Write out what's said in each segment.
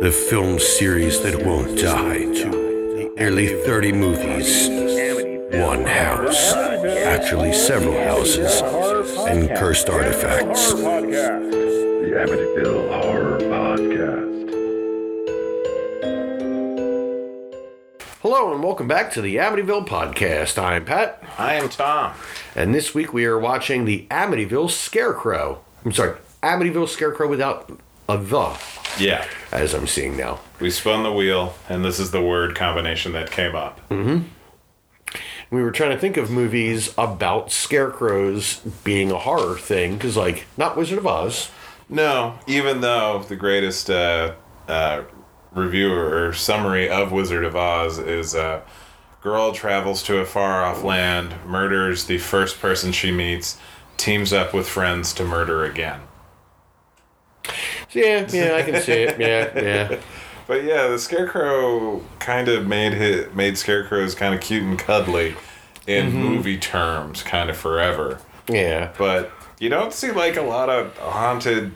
The film series that won't die. Nearly 30 movies, one house, actually several houses, and cursed artifacts. The Amityville Horror Podcast. Hello and welcome back to the Amityville Podcast. I'm Pat, I am Tom. and this week we are watching the Amityville Scarecrow. I'm sorry, Amityville Scarecrow without a the, Yeah. as I'm seeing now. We spun the wheel, and this is the word combination that came up. We were trying to think of movies about scarecrows being a horror thing, because, like, not Wizard of Oz. No, even though the greatest uh, uh, reviewer or summary of Wizard of Oz is uh, girl travels to a far off land, murders the first person she meets, teams up with friends to murder again. Yeah, yeah, I can see it. Yeah, yeah. But yeah, the scarecrow kind of made his, made scarecrows kind of cute and cuddly in movie terms, kind of forever. Yeah. but you don't see like a lot of haunted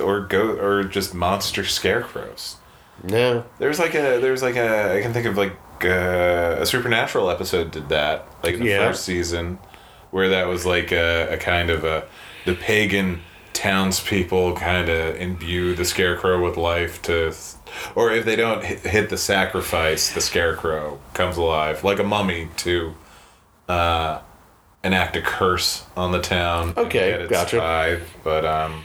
or go or just monster scarecrows. No. There's like a there's like a I can think of like uh, a supernatural episode did that like in the Yeah. first season where that was like a, a kind of a the pagan townspeople kind of imbue the scarecrow with life to or if they don't hit, the sacrifice the scarecrow comes alive like a mummy to uh enact a curse on the town Okay, gotcha. tithe. but um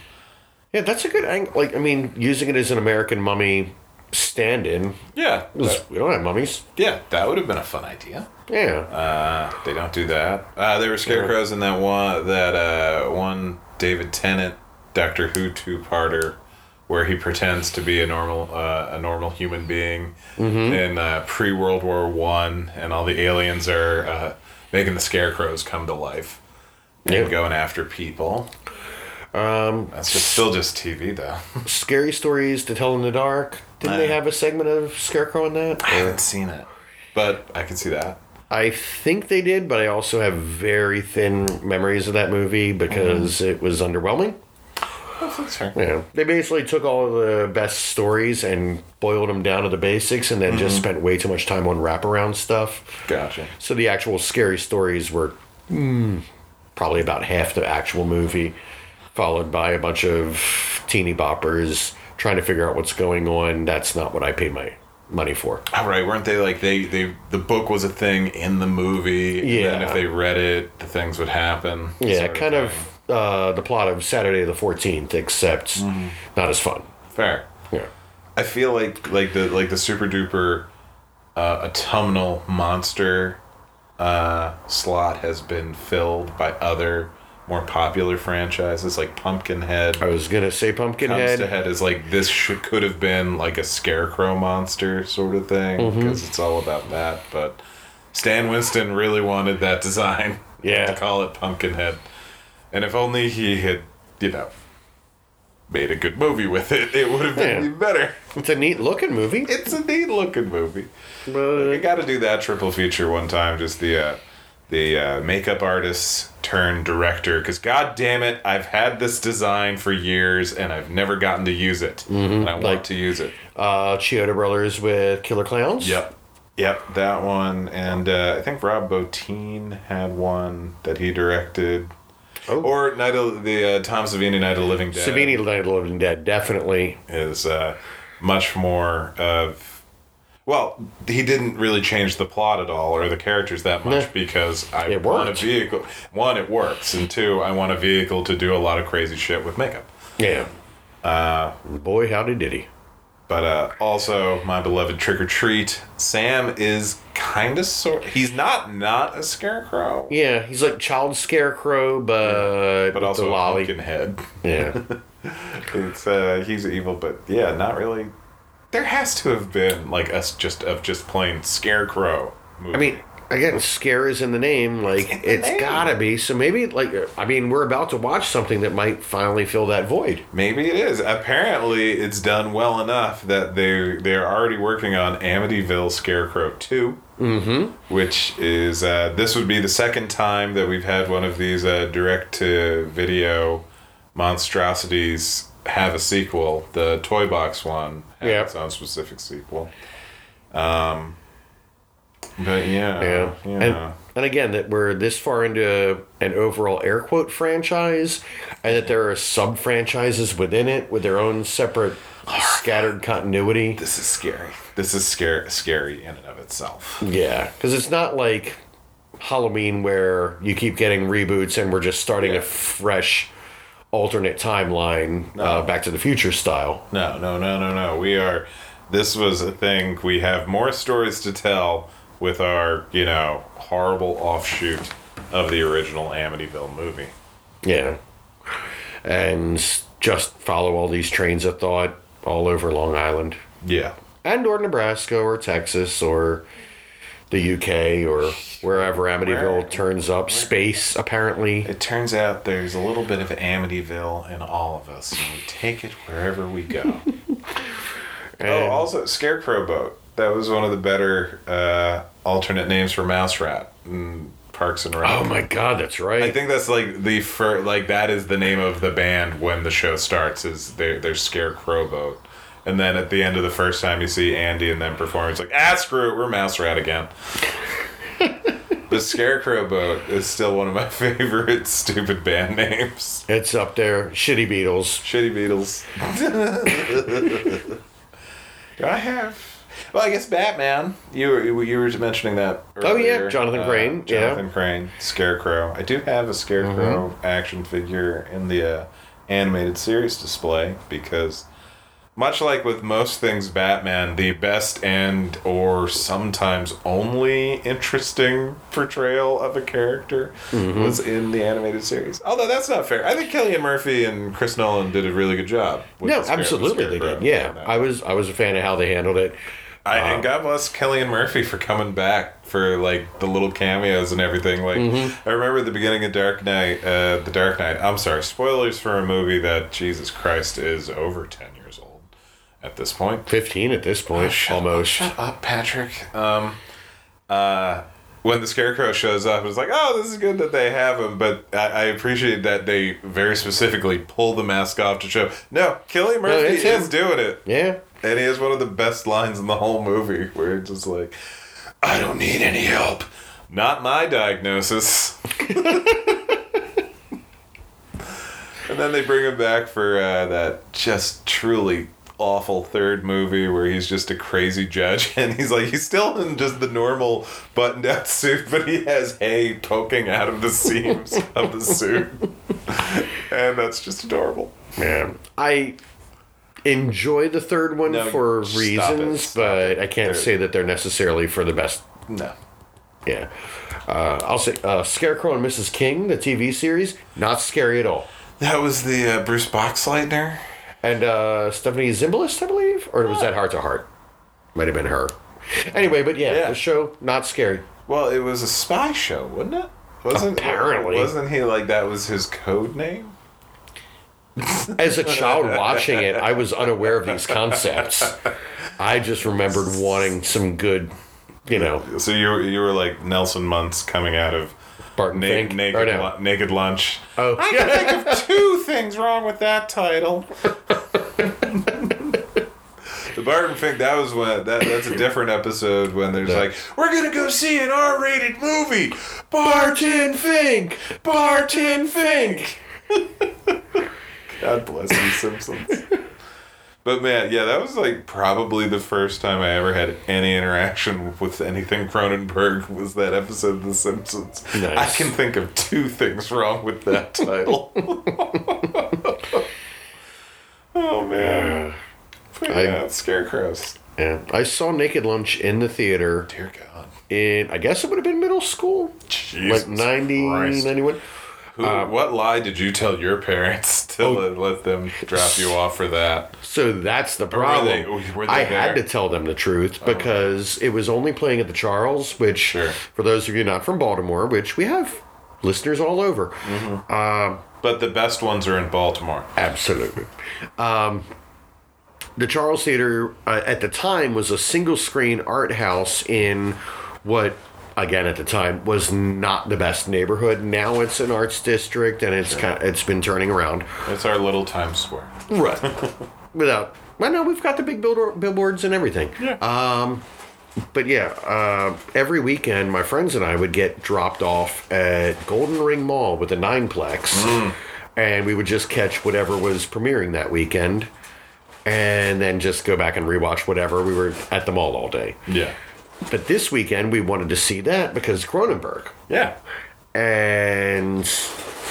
Yeah, that's a good angle. Like, I mean, using it as an American mummy stand in. yeah that- We don't have mummies. yeah that would have been a fun idea Yeah. Uh, they don't do that. Uh, there were scarecrows in that one that uh, one David Tennant Doctor Who two parter where he pretends to be a normal uh, a normal human being in uh, pre World War One, and all the aliens are uh, making the scarecrows come to life and Yeah. going after people. Um, That's just still just TV though. scary stories to tell in the dark. Didn't they Uh. have a segment of Scarecrow in that? I haven't seen it, but I can see that. I think they did, but I also have very thin memories of that movie because it was underwhelming. That's fair. Yeah, they basically took all of the best stories and boiled them down to the basics, and then just spent way too much time on wraparound stuff. Gotcha. So the actual scary stories were mm, probably about half the actual movie, followed by a bunch of teeny boppers trying to figure out what's going on. That's not what I paid my money for. All right, weren't they like they they the book was a thing in the movie? Yeah. And if they read it, the things would happen. Yeah, kind thing. of uh, the plot of Saturday the Fourteenth, except not as fun. fair. Yeah. I feel like like the like the super duper uh, autumnal monster uh, slot has been filled by other more popular franchises like Pumpkinhead. I was gonna say Pumpkinhead. Comes to head is like this should, could have been like a scarecrow monster sort of thing Mm-hmm. because it's all about that. But Stan Winston really wanted that design. Yeah. to call it Pumpkinhead, and if only he had, you know, made a good movie with it, it would have been Yeah. better. It's a neat looking movie. It's a neat looking movie. You But got to do that triple feature one time. Just the uh, the uh, makeup artist turned director. Because god damn it, I've had this design for years and I've never gotten to use it. And I want Like- to use it. uh, Chiodo Brothers with Killer Clowns. Yep. Yep, that one. And uh, I think Rob Bottin had one that he directed. Oh. Or Night of the uh, Tom Savini Night of the Living Dead Savini Night of the Living Dead, definitely. is uh, much more of. Well, he didn't really change the plot at all or the characters that much Nah. because I It want a vehicle. One, it works, and two, I want a vehicle to do a lot of crazy shit with makeup. Yeah. Uh, Boy, howdy did he. But uh, also, my beloved Trick or Treat, Sam is kind of sort. He's not not a scarecrow, Yeah, he's like child scarecrow, but but also a lolly. pumpkin head. Yeah, It's uh, he's evil, but yeah, not really. There has to have been like us just of just plain scarecrow. Movie. I mean, again, scare is in the name. Like the it's name. gotta be. So maybe, like, I mean, we're about to watch something that might finally fill that void. maybe it is. Apparently, it's done well enough that they're they're already working on Amityville Scarecrow 2 mm-hmm. which is uh, this would be the second time that we've had one of these uh, direct to video monstrosities have a sequel. The Toy Box one had Yeah. its own specific sequel. Um, but yeah, Yeah. yeah. And, and again, that we're this far into an overall air quote franchise, and that there are sub franchises within it with their own separate scattered continuity. this is scary. This is scary, scary in and of itself. Yeah, because it's not like Halloween where you keep getting reboots and we're just starting Yeah. a fresh alternate timeline, uh, Back to the Future style. No, no, no, no, no. We are. This was a thing. We have more stories to tell with our, you know, horrible offshoot of the original Amityville movie. Yeah. And just follow all these trains of thought all over Long Island. Yeah. and or Nebraska or Texas or the UK or wherever Amityville Where- turns up. Space apparently. It turns out there's a little bit of Amityville in all of us, and we take it wherever we go. oh, also, Scarecrow Boat. That was one of the better uh, alternate names for Mouse Rat in Parks and Rec. Oh my God, that's right. I think that's like the first, like that is the name of the band when the show starts is their their Scarecrow Boat. And then at the end of the first time you see Andy and them perform, it's like, ah, screw it, we're Mouse Rat again. the Scarecrow Boat is still one of my favorite stupid band names. it's up there. Shitty Beatles. Shitty Beatles. Do I have? Well, I guess Batman. You were you were mentioning that. Oh, yeah, earlier. Jonathan Uh, Crane, yeah. Jonathan Crane, Scarecrow. I do have a Scarecrow Mm-hmm. action figure in the uh, animated series display because, much like with most things Batman, the best and or sometimes only interesting portrayal of a character Mm-hmm. was in the animated series. Although that's not fair. I think Cillian Murphy and Chris Nolan did a really good job. No, absolutely they did. Yeah, I was I was a fan of how they handled it. I, and God bless Cillian Murphy for coming back for like the little cameos and everything. Like Mm-hmm. I remember the beginning of Dark Knight, uh, the Dark Knight. I'm sorry, spoilers for a movie that Jesus Christ is over ten years at this point. Fifteen at this point, almost. Shut up, Patrick. Um, uh, when the Scarecrow shows up, it's like, oh, this is good that they have him, but I, I appreciate that they very specifically pull the mask off to show no, Cillian Murphy him. is doing it. Yeah. And he has one of the best lines in the whole movie where it's just like, I don't need any help. Not my diagnosis. and then they bring him back for uh, that just truly awful third movie where he's just a crazy judge and he's like he's still in just the normal button down suit but he has hay poking out of the seams of the suit and that's just adorable Man, I enjoy the third one No, for stop it, reasons, but it. I can't They're- say that they're necessarily for the best. no Yeah, uh, I'll say uh, Scarecrow and Mrs. King, the TV series, not scary at all. that was the uh, bruce boxleitner And uh, Stephanie Zimbalist, I believe, or was that Heart to Heart? Might have been her. Anyway, but yeah, Yeah. the show not scary. Well, it was a spy show, wasn't it? Wasn't Apparently. wasn't he like that was his code name? As a child watching it, I was unaware of these concepts. I just remembered wanting some good, you know, So you you were like Nelson Muntz coming out of Barton na- Fink. naked or no. lu- naked lunch. Oh, I can think of two things wrong with that title. the Barton Fink that was when that that's a different episode when there's like we're gonna go see an R-rated movie. Barton Fink! Barton Fink! God bless you, Simpsons. But man, yeah, that was like probably the first time I ever had any interaction with anything Cronenberg was that episode of The Simpsons. I can think of two things wrong with that title. oh man. I- yeah, scarecrows. Yeah, I saw Naked Lunch in the theater Dear God. in, I guess it would have been middle school? Jesus like 90, Christ. 91? Who, um, what lie did you tell your parents to Oh. let, them drop you off for that? So that's the were problem. they- were they I had to tell them the truth because it was only playing at the Charles, which, Sure. for those of you not from Baltimore, which we have listeners all over, Mm-hmm. um, But the best ones are in Baltimore. Absolutely. Um, the Charles Theater uh, at the time was a single screen art house in what, again at the time, was not the best neighborhood. Now it's an arts district and it's kind of, it's been turning around. It's our little Times Square. Right. Without. Well, no, we've got the big billboards and everything. Yeah. Um, but yeah, uh, every weekend, my friends and I would get dropped off at Golden Ring Mall with a nineplex, and we would just catch whatever was premiering that weekend, and then just go back and rewatch whatever. We were at the mall all day. yeah. But this weekend, we wanted to see that because Cronenberg. Yeah. And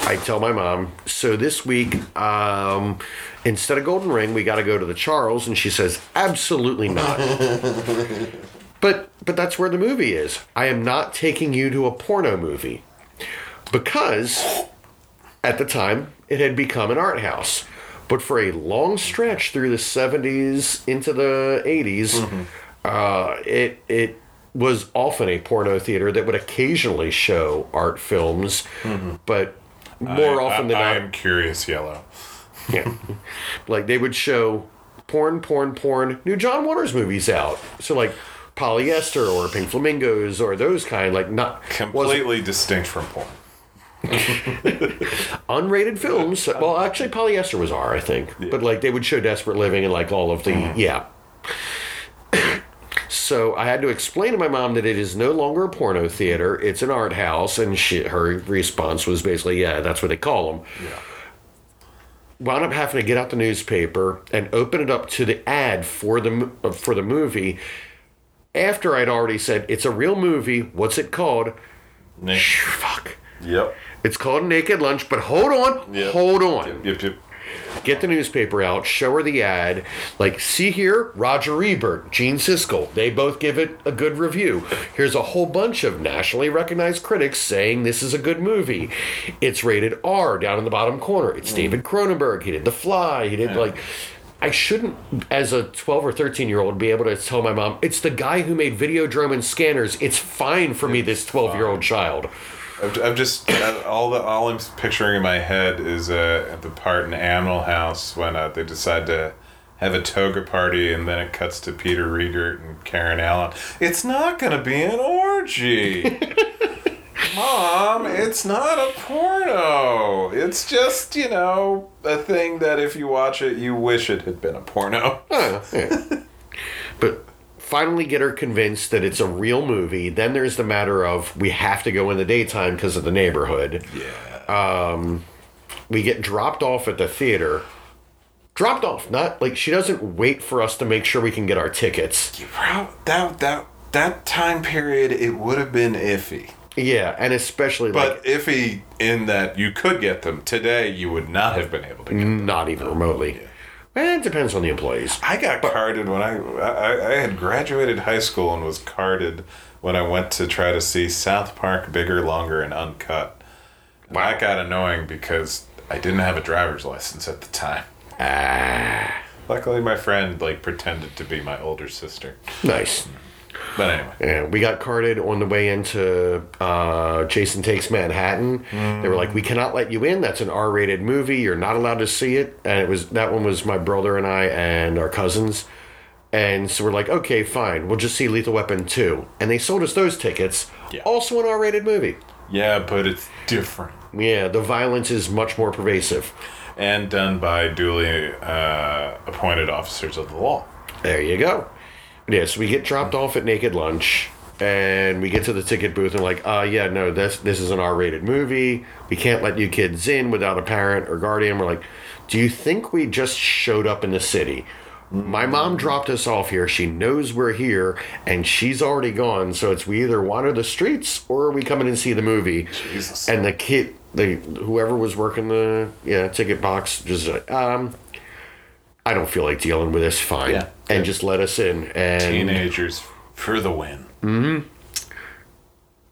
I tell my mom, so this week, um, instead of Golden Ring, we got to go to the Charles. And she says, absolutely not. but but that's where the movie is. I am not taking you to a porno movie because at the time it had become an art house. But for a long stretch through the 70s into the 80s, uh, it it was often a porno theater that would occasionally show art films, mm-hmm. but more I- often I, than I not, am curious yellow. yeah. like they would show porn, porn, porn. New John Waters movies out, so like polyester or Pink Flamingos or those kind, like not Completely distinct from porn. unrated films. Well, actually, polyester was R, I think, but like they would show Desperate Living and like all of the mm-hmm. yeah. So I had to explain to my mom that it is no longer a porno theater; it's an art house, and she, her response was basically, "Yeah, that's what they call them." Yeah. wound up having to get out the newspaper and open it up to the ad for the uh, for the movie after I'd already said it's a real movie. What's it called? Nick. Phew, Fuck. Yep. It's called Naked Lunch, but hold on, Yep. hold on. Yep. Yep. Get the newspaper out, show her the ad. Like, see here, Roger Ebert, Gene Siskel, they both give it a good review. Here's a whole bunch of nationally recognized critics saying this is a good movie. It's rated R down in the bottom corner. It's hmm. David Cronenberg. He did The Fly. He did like. I shouldn't, as a 12 or 13 year old, be able to tell my mom, it's the guy who made Videodrome and scanners. It's fine for me, this 12 year old child. I've, I've just all the all I'm picturing in my head is uh, the part in Animal House when uh, they decide to have a toga party and then it cuts to Peter Riegert and Karen Allen. It's not gonna be an orgy. Mom, it's not a porno. It's just, you know, a thing that if you watch it, you wish it had been a porno. Uh, yeah. but finally get her convinced that it's a real movie. Then there's the matter of we have to go in the daytime because of the neighborhood. Yeah. Um, We get dropped off at the theater. Dropped off, not like she doesn't wait for us to make sure we can get our tickets. You prob- that that that time period it would have been iffy. Yeah, and especially But iffy in that you could get them today, you would not have been able to. Get not even remotely. Eh, it depends on the employees. I got carded when I, I I had graduated high school and was carded when I went to try to see South Park Bigger, Longer, and Uncut. That got annoying because I didn't have a driver's license at the time. Ah, Luckily, my friend like pretended to be my older sister. nice. But anyway, Yeah, we got carded on the way into uh, Jason Takes Manhattan. They were like, "We cannot let you in. That's an R-rated movie. You're not allowed to see it." And it was that one was my brother and I and our cousins. And so we're like, "Okay, fine. We'll just see Lethal Weapon 2." And they sold us those tickets. Yeah. Also an R-rated movie. yeah, but it's different Yeah, the violence is much more pervasive. and done by duly uh, appointed officers of the law. There you go. Yeah, so we get dropped off at Naked Lunch, and we get to the ticket booth and like, uh, yeah, no, this this is an R-rated movie. We can't let you kids in without a parent or guardian. We're like, do you think we just showed up in the city? My mom dropped us off here. She knows we're here, and she's already gone. So it's we either wander the streets or we come in and see the movie. Jesus. And the kid, the whoever was working the yeah ticket box, just like, um, I don't feel like dealing with this. Fine, Yeah. and just let us in. And Teenagers for the win.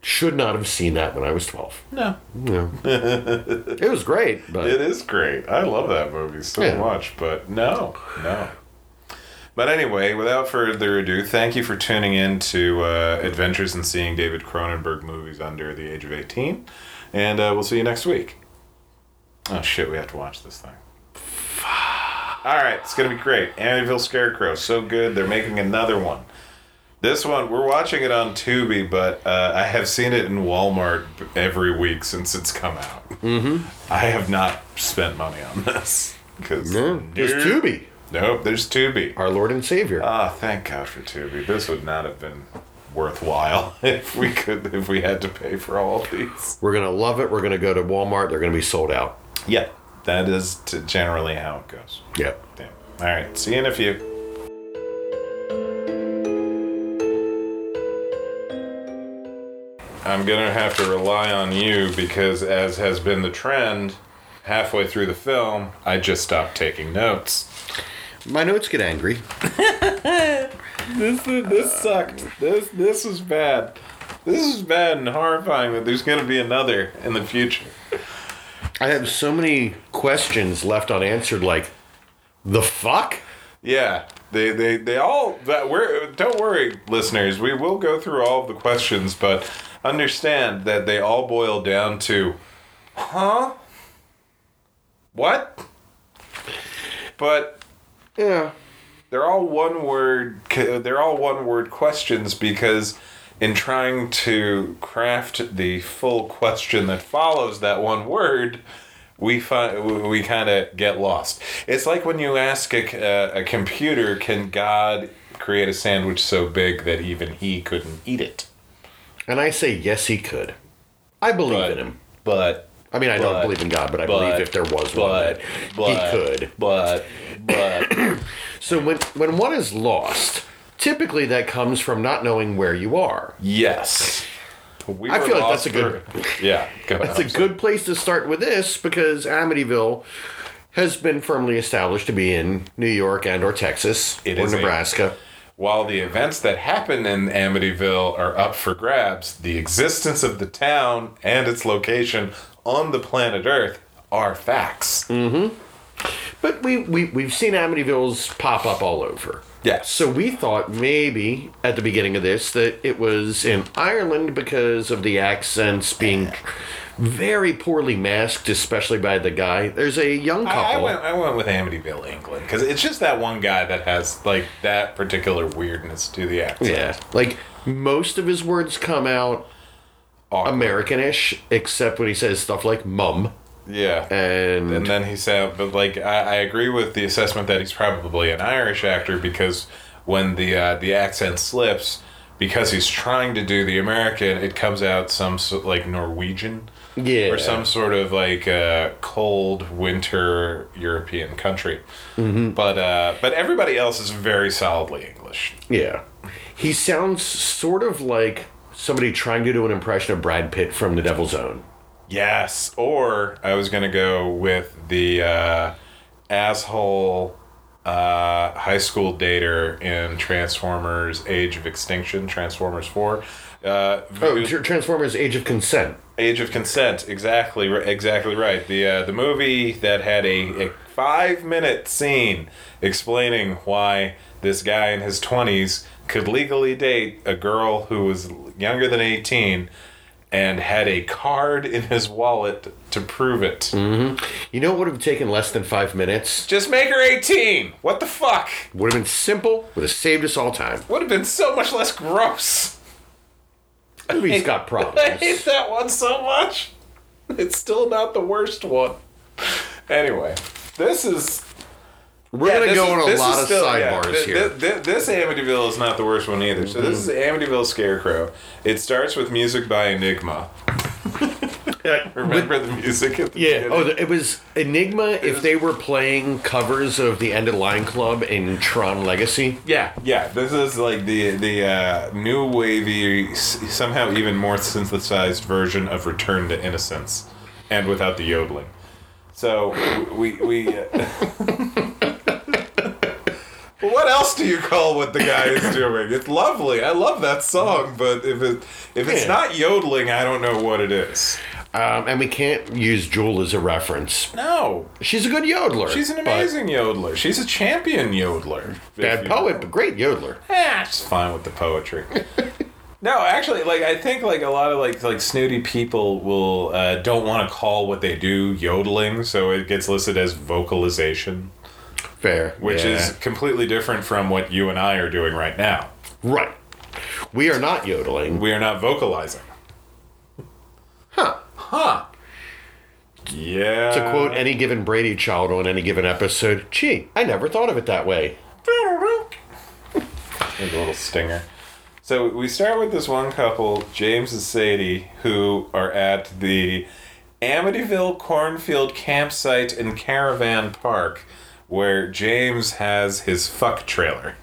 should not have seen that when I was twelve. No, No, it was great, but It is great. I love that movie so Yeah. much, but no, no. But anyway, without further ado, thank you for tuning in to uh, Adventures in Seeing David Cronenberg movies under the age of 18. And uh, we'll see you next week. Oh, shit, we have to watch this thing. All right, it's going to be great. Amityville Scarecrow, so good. They're making another one. This one, we're watching it on Tubi, but uh, I have seen it in Walmart every week since it's come out. Mm-hmm. I have not spent money on this. Because No, there's Tubi, Nope, there's Tubi. our Lord and Savior. Ah, thank God for Tubi. This would not have been worthwhile if we could if we had to pay for all of these. We're gonna love it. We're gonna go to Walmart. They're gonna be sold out. Yeah, that is t- generally how it goes. Yep. Damn. All right, see you in a few. I'm gonna have to rely on you because, as has been the trend, halfway through the film, I just stopped taking notes. My notes get angry. This this sucked. This this was bad. This is bad and horrifying that there's gonna be another in the future. I have so many questions left unanswered. Like, the fuck? Yeah, they they they all that we're don't worry, listeners. We will go through all of the questions, but understand that they all boil down to, huh? What? But Yeah. they're all one word. They're all one word questions because. In trying to craft the full question that follows that one word, we find we kind of get lost. It's like when you ask a, a, computer, "Can God create a sandwich so big that even he couldn't eat it?" And I say yes, he could. I believe But in him. but I mean, I but- don't believe in God, but I but- believe if there was one, that he could. But but So when when one is lost, typically that comes from not knowing where you are. yes, we I feel like that's a good- for- yeah. Go That's a good place to start with this because Amityville has been firmly established to be in New York and or Texas It or is a- Nebraska. While the events that happen in Amityville are up for grabs, the existence of the town and its location on the planet Earth are facts. Mm-hmm. But we, we we've seen Amityvilles pop up all over. Yes. So we thought maybe at the beginning of this that it was in Ireland because of the accents being very poorly masked, especially by the guy. There's a young couple. I, I went. I went with Amityville, England, because it's just that one guy that has like that particular weirdness to the accent. yeah, like most of his words come out. Americanish, except when he says stuff like "mum" Yeah. and, And then he said, but like I, I agree with the assessment that he's probably an Irish actor because when the uh, the accent slips, because he's trying to do the American, it comes out some so, like Norwegian yeah, or some sort of like uh, cold winter European country. Mm-hmm. But uh, but everybody else is very solidly English. yeah. He sounds sort of like somebody trying to do an impression of Brad Pitt from The Devil's Own. Yes, or I was gonna go with the uh, asshole uh, high school dater in Transformers: Age of Extinction, Transformers Four. Uh, Oh, Tr- Transformers: Age of Consent. Age of Consent, exactly, exactly right. The uh, the movie that had a, a five minute scene explaining why this guy in his twenties could legally date a girl who was younger than eighteen, and had a card in his wallet to prove it. Mm-hmm. You know what would have taken less than five minutes? Just make her eighteen. What the fuck? Would have been simple. Would have saved us all time. Would have been so much less gross. Movie's got problems. I hate that one so much. It's still not the worst one. Anyway, this is We're Yeah, gonna go is- on a lot of still- yeah, sidebars thi- here. thi- thi- this Amityville is not the worst one either. So this is Amityville Scarecrow. It starts with music by Enigma. Remember the music at the yeah. beginning? Oh, it was Enigma. If they were playing covers of the End of Line Club in Tron Legacy. Yeah, yeah. This is like the the uh, new wavy, somehow even more synthesized version of Return to Innocence, and without the yodeling. So we we. Uh, what else do you call what the guy is doing? It's lovely. I love that song, but if it if it's Yeah. not yodeling, I don't know what it is. Um, and we can't use Jewel as a reference. No, She's a good yodeler. she's an amazing yodeler. She's a champion yodeler. Bad poet, but great yodeler. eh, it's fine with the poetry. no, actually, like I think like a lot of like like snooty people will uh, don't want to call what they do yodeling, so it gets listed as vocalization, Fair. which Yeah. is completely different from what you and I are doing right now. right. We are not yodeling. We are not vocalizing. Huh. Huh. Yeah. To quote any given Brady child on any given episode, gee, I never thought of it that way. There's a little stinger. So we start with this one couple, James and Sadie, who are at the Amityville Cornfield Campsite and Caravan Park, where James has his fuck trailer.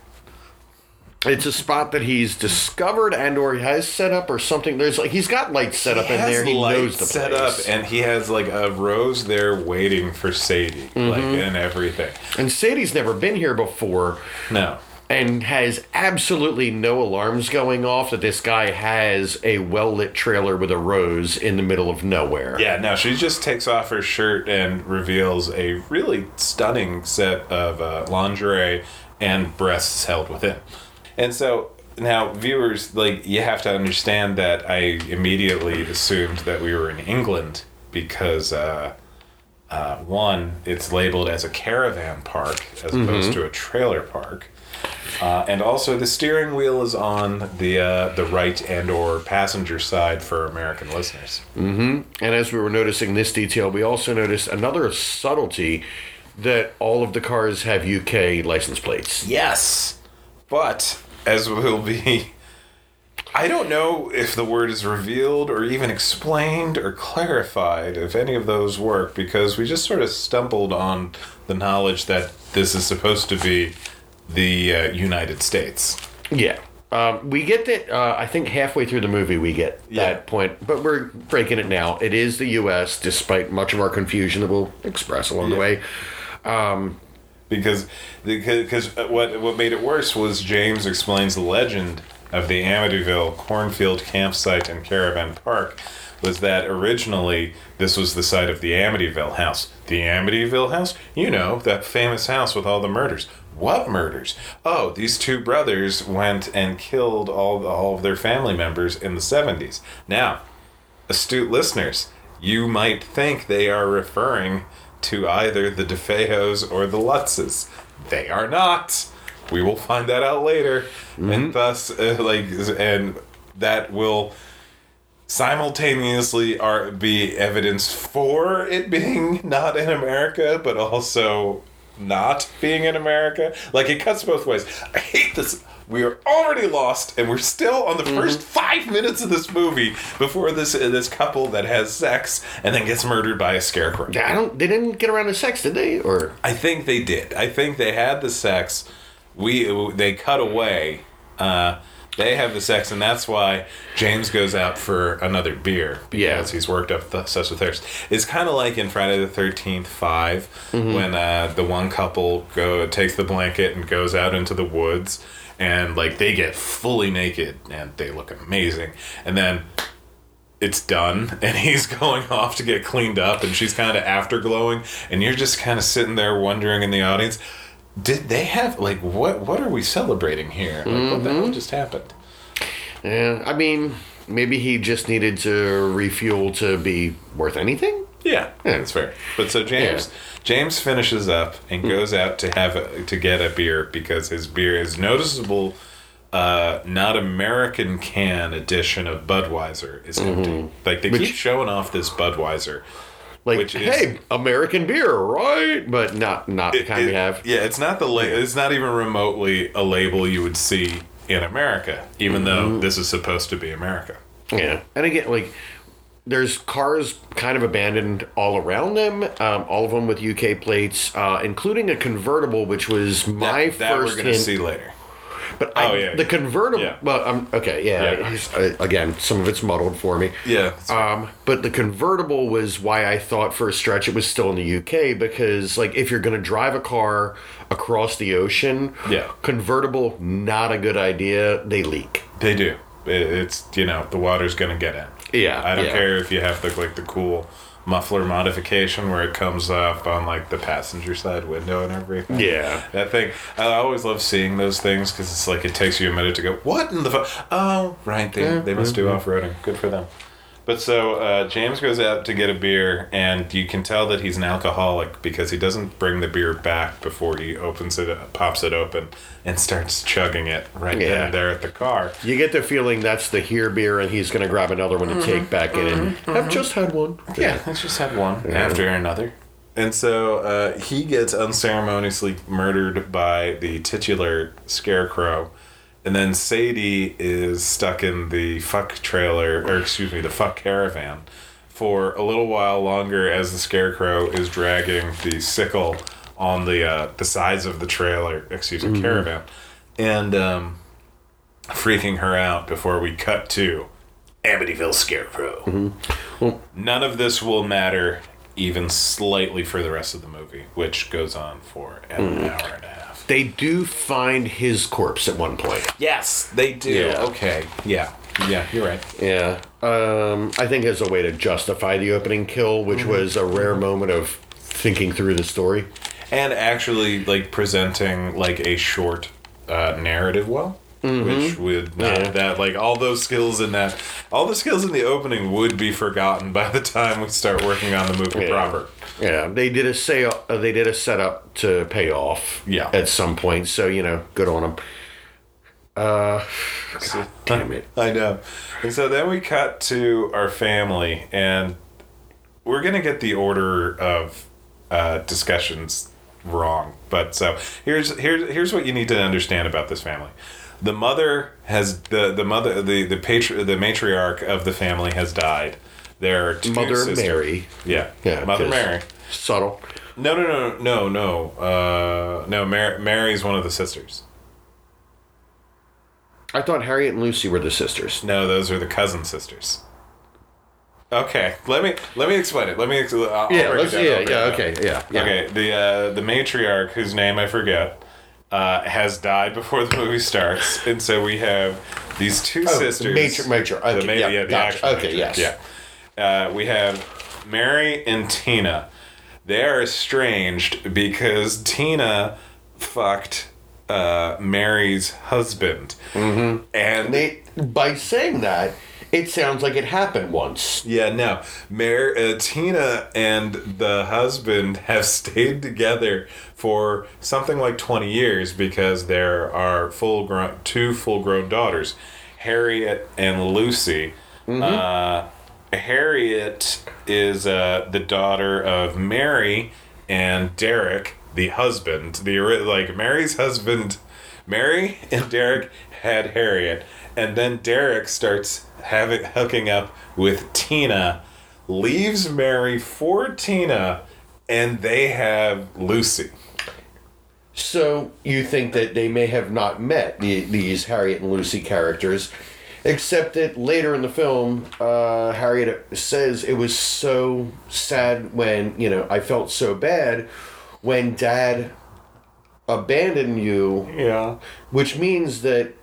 It's a spot that he's discovered and or he has set up or something. There's like he's got lights set up in there. He knows the set place. up, and he has like a rose there waiting for Sadie, like Mm-hmm. and everything. and Sadie's never been here before. No, and has absolutely no alarms going off that this guy has a well lit trailer with a rose in the middle of nowhere. Yeah, no, she just takes off her shirt and reveals a really stunning set of uh, lingerie and breasts held within. And so now, viewers, like, you have to understand that I immediately assumed that we were in England because, uh, uh, one, it's labeled as a caravan park as opposed to a trailer park. Uh, and also, the steering wheel is on the uh, the right and or passenger side for American listeners. And as we were noticing this detail, we also noticed another subtlety that all of the cars have UK license plates. Yes, but as will be, I don't know if the word is revealed or even explained or clarified if any of those work because we just sort of stumbled on the knowledge that this is supposed to be the uh, United States. Yeah. Um, we get that, uh, I think halfway through the movie, we get Yeah. that point, but we're breaking it now. It is the US, despite much of our confusion that we'll express along the Yeah. way. because because what what made it worse was James explains the legend of the Amityville cornfield campsite and caravan park was that originally this was the site of the Amityville house. The Amityville house, you know, that famous house with all the murders. What murders? Oh, these two brothers went and killed all all of their family members in the 70s. Now, astute listeners, you might think they are referring to either the DeFeos or the Lutzes. They are not. We will find that out later, and thus, uh, like, and that will simultaneously are be evidence for it being not in America, but also not being in America. Like it cuts both ways. I hate this. We are already lost, and we're still on the first five minutes of this movie before this uh, this couple that has sex and then gets murdered by a scarecrow. Yeah, I don't. They didn't get around to sex, did they? Or I think they did. I think they had the sex. We they cut away. Uh, they have the sex, and that's why James goes out for another beer because Yeah. he's worked up the obsessed with thirst. It's kind of like in Friday the Thirteenth 5 when uh, the one couple go takes the blanket and goes out into the woods, and like they get fully naked and they look amazing, and then it's done and he's going off to get cleaned up and she's kind of afterglowing and you're just kind of sitting there wondering in the audience did they have like what what are we celebrating here? Like what the hell mm-hmm. just happened? Yeah, I mean, maybe he just needed to refuel to be worth anything. yeah yeah. that's fair. But so james james finishes up and hmm. goes out to have a, to get a beer because his beer is noticeable uh, not American can edition of Budweiser is empty. Mm-hmm. Like they keep showing off this Budweiser, Like, Which is- hey, American beer, right? But not not the kind we have. Yeah, it's not the la- it's not even remotely a label you would see in America, even Mm-hmm. though this is supposed to be America. Yeah, and again, like there's cars kind of abandoned all around them, um, all of them with UK plates, uh, including a convertible, which was my that, that first we're gonna hint. see later. But I, Oh, yeah. the convertible. Yeah. Well, um, okay, yeah. Yeah. again, some of it's muddled for me. Yeah, Um, but the convertible was why I thought for a stretch it was still in the UK because, like, if you're going to drive a car across the ocean, Yeah. convertible not a good idea. They leak. they do. It, it's you know the water's gonna get in. Yeah, I don't yeah. care if you have the like the cool muffler modification where it comes up on like the passenger side window and everything. Yeah. that thing. I always love seeing those things because it's like it takes you a minute to go. What in the fu-? Oh, right. They they must do Mm-hmm. off roading. Good for them. But so uh, James goes out to get a beer, and you can tell that he's an alcoholic because he doesn't bring the beer back before he opens it, pops it open, and starts chugging it right then Yeah. and there at the car. You get the feeling that's the here beer, and he's going to grab another one to take back in. And I've just had one. Yeah, let's just have one after another. And so uh, he gets unceremoniously murdered by the titular scarecrow. And then Sadie is stuck in the fuck trailer, or excuse me, the fuck caravan for a little while longer as the scarecrow is dragging the sickle on the uh, the sides of the trailer, excuse me, caravan, and um, freaking her out before we cut to Amityville Scarecrow. None of this will matter even slightly for the rest of the movie, which goes on for an hour and a half. They do find his corpse at one point. Yes, they do. Yeah. Okay. Yeah. Yeah, you're right. Yeah. Um, I think as a way to justify the opening kill, which was a rare moment of thinking through the story. And actually, like presenting like a short uh, narrative well, which would not Yeah. that like all those skills in that, all the skills in the opening would be forgotten by the time we start working on the movie Yeah. proper. Yeah, they did a say uh, they did a setup to pay off. Yeah. at some point. So you know, good on them. Uh, God damn it. I know. And so then we cut to our family, and we're gonna get the order of uh, discussions wrong. But so here's here's here's what you need to understand about this family. The mother has the the mother the the patri- the matriarch of the family has died. There are two Mother sisters. Mary. Yeah, Yeah, Mother Mary. Subtle. No, no, no, no, no. Uh, no, Mar- Mary's one of the sisters. I thought Harriet and Lucy were the sisters. No, those are the cousin sisters. Okay, let me let me explain it. Let me. I'll, I'll Yeah, break it down, yeah, I'll yeah, it okay, yeah, yeah. Okay, the uh, the matriarch whose name I forget uh, has died before the movie starts, and so we have these two Oh, sisters. matri- the okay, ma- yeah, yeah, the gotcha. Okay, yes. Yeah, uh, we have Mary and Tina. They are estranged because Tina fucked uh, Mary's husband, mm-hmm. and They by saying that, it sounds like it happened once. Yeah, no. Mar- uh, Tina and the husband have stayed together for something like 20 years because there are full grown two full grown daughters, Harriet and Lucy. Uh, Harriet is uh, the daughter of Mary and Derek, the husband. The like Mary's husband, Mary and Derek had Harriet, and then Derek starts having hooking up with Tina, leaves Mary for Tina, and they have Lucy. So you think that they may have not met the, these Harriet and Lucy characters, except that later in the film, uh, Harriet says it was so sad when you know I felt so bad when Dad abandoned you, Yeah, which means that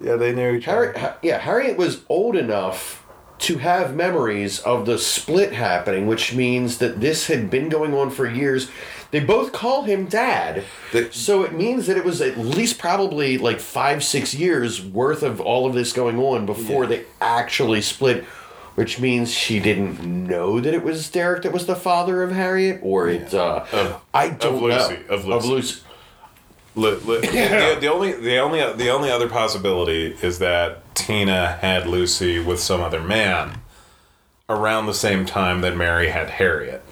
yeah, they knew each Harriet, ha- yeah, Harriet was old enough to have memories of the split happening, which means that this had been going on for years. They both call him dad. The- so it means that it was at least probably like five, six years worth of all of this going on before they actually split, which means she didn't know that it was Derek that was the father of Harriet, or it, uh, Of- I don't Lucy, know. of Of Lucy. Lucy. Li- li- the, the only the only the only other possibility is that Tina had Lucy with some other man around the same time that Mary had Harriet.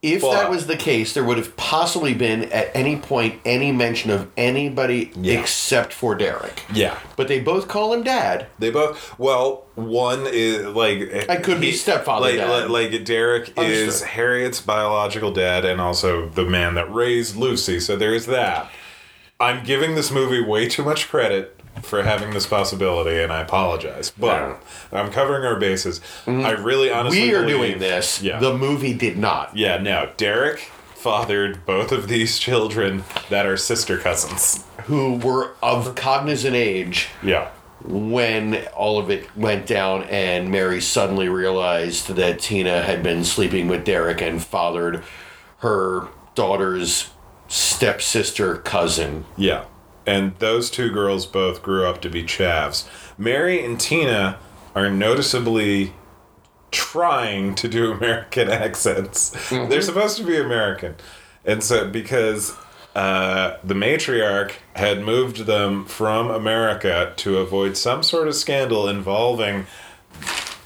If But- that was the case, there would have possibly been at any point any mention of anybody Yeah. except for Derek. Yeah. But they both call him dad. They both well, one is like I could be stepfather Like, dad. like, like Derek is Harriet's biological dad and also the man that raised Lucy. So there's that. I'm giving this movie way too much credit for having this possibility, and I apologize. But I'm covering our bases. Mm-hmm. I really honestly we are believe- doing this. Yeah. The movie did not. yeah. No, Derek fathered both of these children that are sister cousins. Who were of cognizant age Yeah. when all of it went down and Mary suddenly realized that Tina had been sleeping with Derek and fathered her daughter's stepsister cousin. Yeah. And those two girls both grew up to be chavs. Mary and Tina are noticeably trying to do American accents. They're supposed to be American. And so, because uh, the matriarch had moved them from America to avoid some sort of scandal involving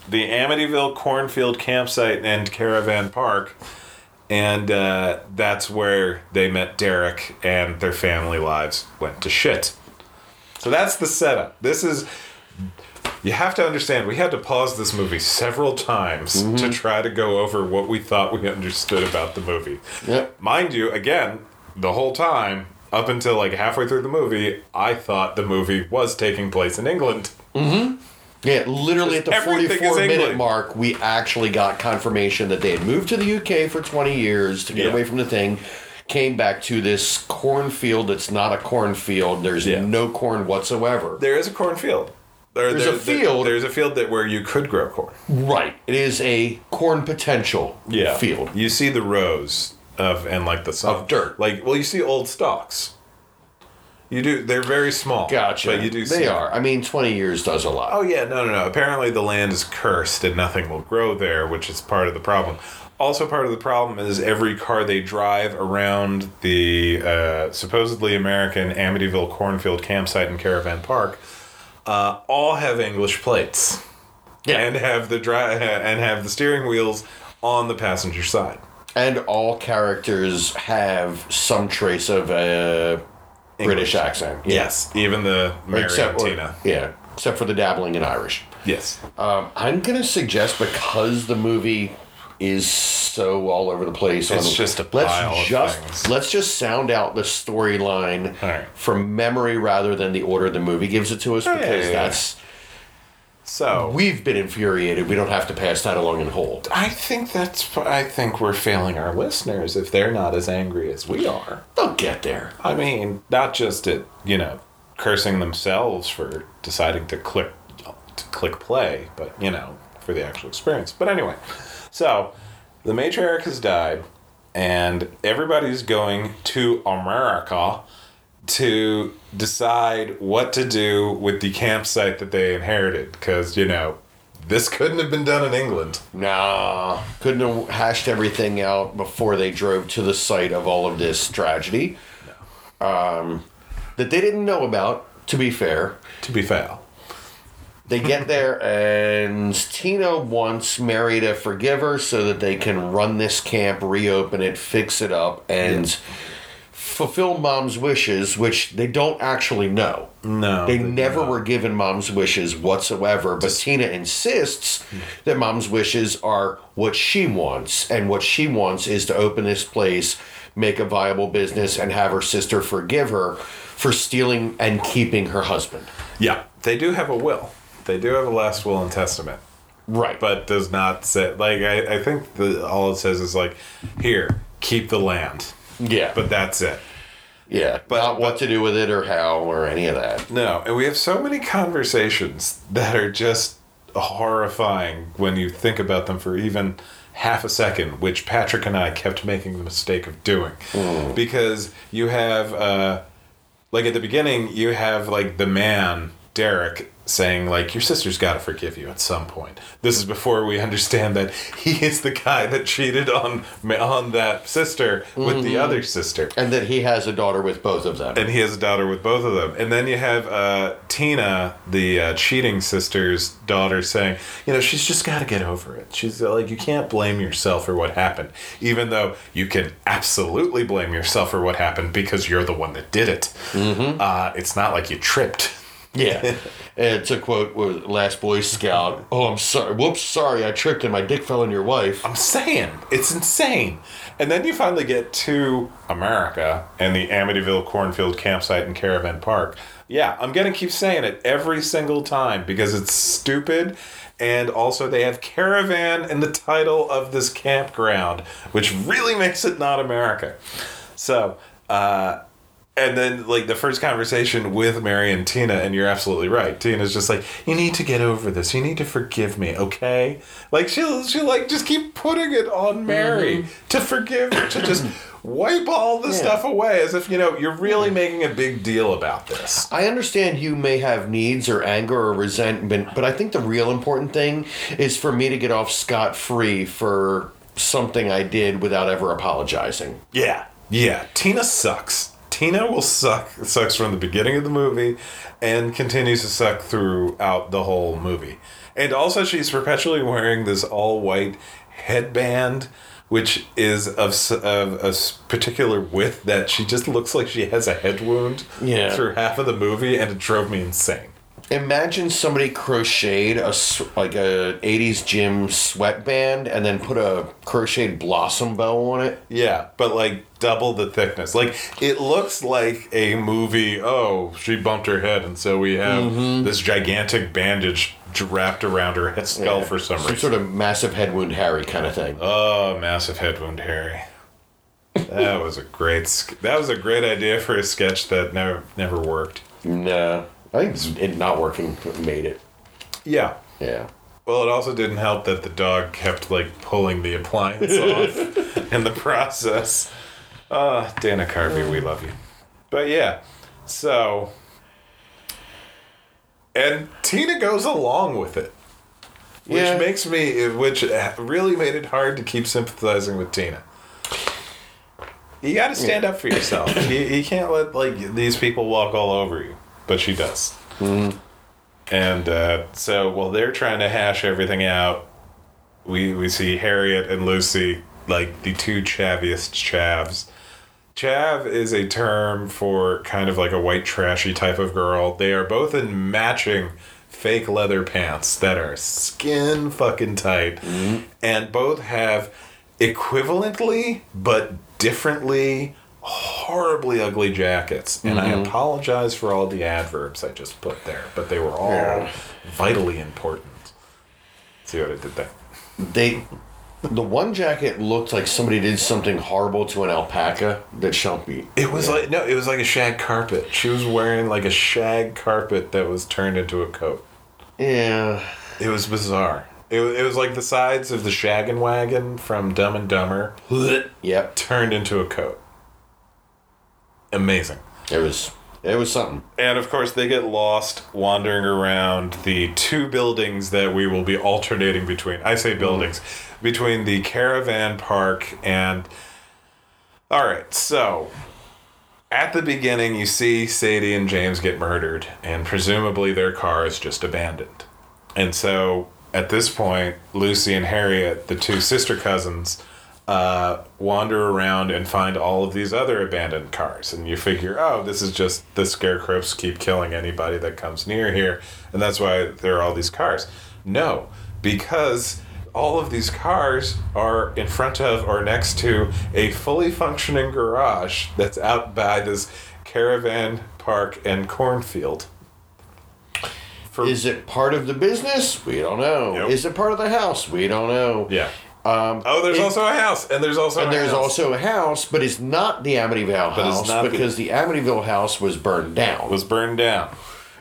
the Amityville Cornfield Campsite and Caravan Park. And uh, that's where they met Derek, and their family lives went to shit. So that's the setup. This is. You have to understand, we had to pause this movie several times to try to go over what we thought we understood about the movie. Yep. Mind you, again, the whole time, up until like halfway through the movie, I thought the movie was taking place in England. Yeah, literally at the Everything 44 minute mark, we actually got confirmation that they had moved to the UK for 20 years to get Yeah. away from the thing. Came back to this cornfield that's not a cornfield. There's Yeah. no corn whatsoever. There is a cornfield. There, There's there- a field. there's a field that where you could grow corn. Right. It is a corn potential field. You see the rows of and like the sun, Of dirt. Like well, you see old stalks. You do. They're very small. Gotcha. But you do. They see are. I mean, 20 years does a lot. Oh yeah, no, no, no. Apparently the land is cursed and nothing will grow there, which is part of the problem. Also, part of the problem is every car they drive around the uh, supposedly American Amityville Cornfield Campsite and Caravan Park uh, all have English plates Yeah. and have the dri- and have the steering wheels on the passenger side. And all characters have some trace of a British accent. Yes, even the Mary Except, or- yeah, except for the dabbling in Irish. Yes. Um, I'm gonna suggest because the movie is so all over the place. It's on, just a let's pile of just things. let's just sound out the storyline right. from memory rather than the order the movie gives it to us yeah, because yeah, yeah. that's So we've been infuriated. We don't have to pass that along and hold. I think that's. I think we're failing our listeners if they're not as angry as we are. They'll get there. I mean, not just at you know cursing themselves for deciding to click to click play, but you know for the actual experience. But anyway, so the matriarch has died, and everybody's going to America to decide what to do with the campsite that they inherited because you know this couldn't have been done in England. Nah, couldn't have hashed everything out before they drove to the site of all of this tragedy. Um, that they didn't know about. To be fair, To be fair. They get there, and Tina wants Mary to forgive her so that they can run this camp, reopen it, fix it up, and fulfill mom's wishes, which they don't actually know. No, They they never don't. were given mom's wishes whatsoever, but Tina insists that mom's wishes are what she wants, and what she wants is to open this place, make a viable business, and have her sister forgive her for stealing and keeping her husband. Yeah, they do have a will. They do have a last will and testament, Right. but does not say like I, I think the all it says is like here keep the land, yeah. but that's it. Yeah, But- not what but- to do with it or how or any of that. No, and we have so many conversations that are just horrifying when you think about them for even half a second, which Patrick and I kept making the mistake of doing. Because you have, uh, like at the beginning, you have like the man, Derek, saying like your sister's got to forgive you at some point. This is before we understand that he is the guy that cheated on on that sister with the other sister And that he has a daughter with both of them. and he has a daughter with both of them. And then you have uh, Tina, the uh, cheating sister's daughter, saying, you know, she's just got to get over it. She's uh, like, you can't blame yourself for what happened, even though you can absolutely blame yourself for what happened because you're the one that did it. Mm-hmm. Uh, it's not like you tripped. Yeah. and to quote with Last Boy Scout, oh, I'm sorry. Whoops, sorry, I tripped and my dick fell on your wife. I'm saying it's insane. And then you finally get to America and the Amityville Cornfield Campsite and Caravan Park. Yeah, I'm gonna keep saying it every single time because it's stupid. And also, they have caravan in the title of this campground, which really makes it not America. So, uh, and then like the first conversation with Mary and Tina, and you're absolutely right. Tina's just like, you need to get over this. You need to forgive me, okay? Like she'll she'll like just keep putting it on Mary mm-hmm. to forgive to just wipe all the Yeah. stuff away as if you know you're really making a big deal about this. I understand you may have needs or anger or resentment, but I think the real important thing is for me to get off scot free for something I did without ever apologizing. Yeah, yeah. Tina sucks. Tina will suck. Sucks from the beginning of the movie, and continues to suck throughout the whole movie. And also, she's perpetually wearing this all white headband, which is of, of a particular width that she just looks like she has a head wound Yeah. through half of the movie, and it drove me insane. Imagine somebody crocheted a like a '80s gym sweatband and then put a crocheted blossom bow on it. Yeah, but like double the thickness. Like it looks like a movie. Oh, she bumped her head, and so we have Mm-hmm. this gigantic bandage wrapped around her head skull for some Some reason. sort of massive head wound Harry kind of thing. Oh, massive head wound, Harry. That was a great. That was a great idea for a sketch that never never worked. No, I think it not working made it. Yeah. Yeah. Well, it also didn't help that the dog kept like pulling the appliance off in the process. Uh, Dana Carvey, we love you. But yeah, so. And Tina goes along with it. Which Yeah. makes me, which really made it hard to keep sympathizing with Tina. You got to stand up for yourself. you, you can't let like these people walk all over you, but she does. And uh, so while they're trying to hash everything out, we we see Harriet and Lucy like the two chaviest chavs. Chav is a term for kind of like a white trashy type of girl. They are both in matching fake leather pants that are skin fucking tight, and both have equivalently but differently horribly ugly jackets. And I mm-hmm. apologize for all the adverbs I just put there, but they were all Yeah. vitally important. See what I did there? They, the one jacket looked like somebody did something horrible to an alpaca that be. It was like no, it was like a shag carpet. She was wearing like a shag carpet that was turned into a coat. Yeah. It was bizarre. It, it was like the sides of the shaggin' wagon from Dumb and Dumber Yep. turned into a coat. Amazing. It was. It was something. And of course, they get lost wandering around the two buildings that we will be alternating between. I say buildings, between the caravan park and. All right, so at the beginning, you see Sadie and James get murdered, and presumably their car is just abandoned. And so at this point, Lucy and Harriet, the two sister cousins, uh, wander around and find all of these other abandoned cars. And you figure, oh, this is just the scarecrows keep killing anybody that comes near here. And that's why there are all these cars. No, because all of these cars are in front of or next to a fully functioning garage that's out by this caravan park and cornfield. For, Is it part of the business? We don't know. Yep. Is it part of the house? We don't know. yeah. Um, Oh, there's it- also a house, and there's also and there's house. also a house, but it's not the Amityville house not the- because the Amityville house was burned down was burned down.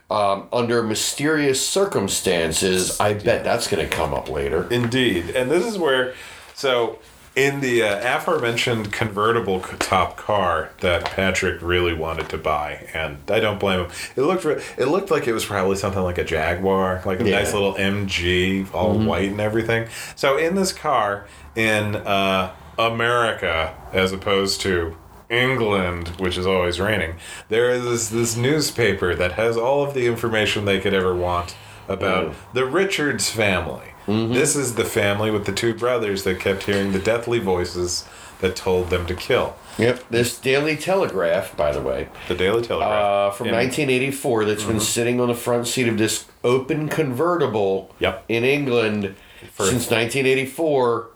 um, under mysterious circumstances. I bet that's going to come up later. Indeed, and this is where, so in the uh, aforementioned convertible top car that Patrick really wanted to buy, and I don't blame him. It looked re- it looked like it was probably something like a Jaguar, like a Yeah. nice little MG, all white and everything. So in this car in uh, America, as opposed to England, which is always raining, there is this, this newspaper that has all of the information they could ever want about the Richards family. This is the family with the two brothers that kept hearing the deathly voices that told them to kill. Yep. This Daily Telegraph, by the way, The Daily Telegraph. uh, from In- 1984, that's been sitting on the front seat of this open convertible Yep. in England For- since 1984.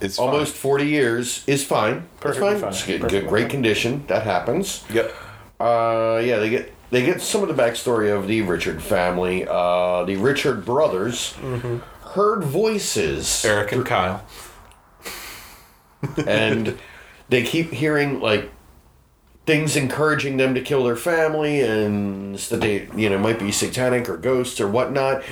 It's fine. Almost 40 years is fine. Perfectly it's fine. fine. It's good, good, great condition. That happens. Yep. Uh, yeah, they get they get some of the backstory of the Richard family. Uh, the Richard brothers heard voices, Eric and Kyle. and they keep hearing like things encouraging them to kill their family and that they you know might be satanic or ghosts or whatnot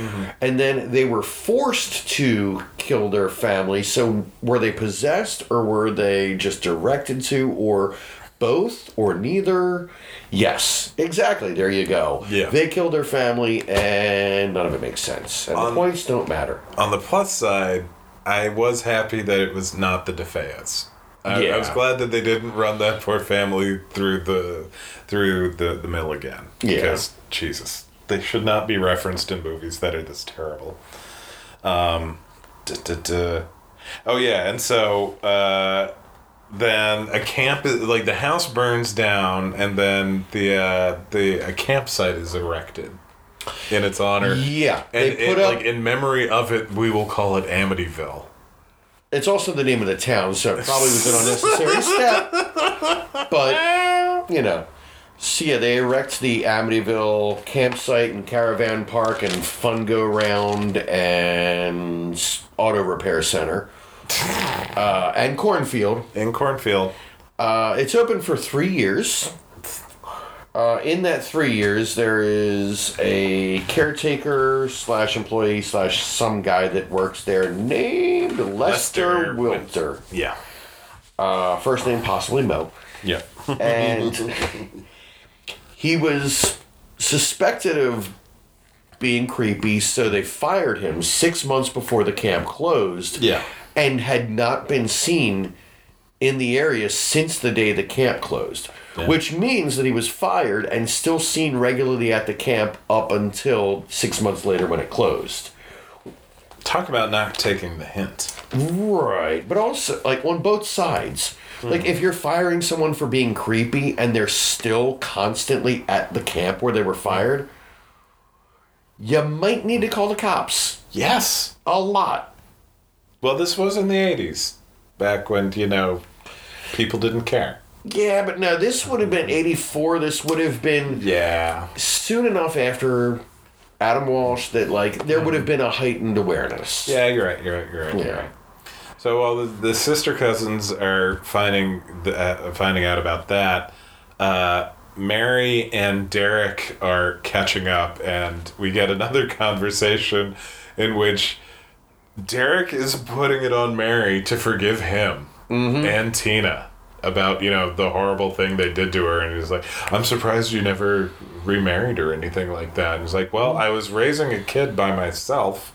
and then they were forced to kill their family so were they possessed or were they just directed to or both or neither yes exactly there you go Yeah. they killed their family and none of it makes sense and the points don't matter On the plus side, I was happy that it was not the DeFeos. I, I was glad that they didn't run that poor family through the through the, the mill again. Yeah. Because Jesus, they should not be referenced in movies that are this terrible. Um, duh, duh, duh. Oh yeah, and so uh, then a camp is like the house burns down, and then the uh, the a campsite is erected in its honor. yeah And they put it, up like in memory of it, we will call it Amityville. It's also the name of the town, so it probably was an unnecessary step. But, you know. So yeah, they erect the Amityville campsite and caravan park and fun go round and auto repair center. Uh, and cornfield. In Cornfield. Uh, it's open for three years. Uh, in that three years, there is a caretaker slash employee slash some guy that works there named Lester, Lester Wilter. Yeah. Uh, first name possibly Mo. Yeah. And he was suspected of being creepy, so they fired him six months before the camp closed. Yeah. And had not been seen in the area since the day the camp closed. Which means that he was fired and still seen regularly at the camp up until six months later when it closed. Talk about not taking the hint. Right, but also like on both sides. Like if you're firing someone for being creepy and they're still constantly at the camp where they were fired, you might need to call the cops. Yes. A lot. Well, this was in the 80s, back when, you know, people didn't care. Yeah, but no, this would have been 84. This would have been Yeah. soon enough after Adam Walsh that like there would have been a heightened awareness. Yeah, you're right. You're right. You're right. You're right. So while the, the sister cousins are finding the, uh, finding out about that, uh, Mary and Derek are catching up, and we get another conversation in which Derek is putting it on Mary to forgive him mm-hmm. and Tina about you know the horrible thing they did to her, and he's like, "I'm surprised you never remarried or anything like that." And he's like, "Well, I was raising a kid by myself."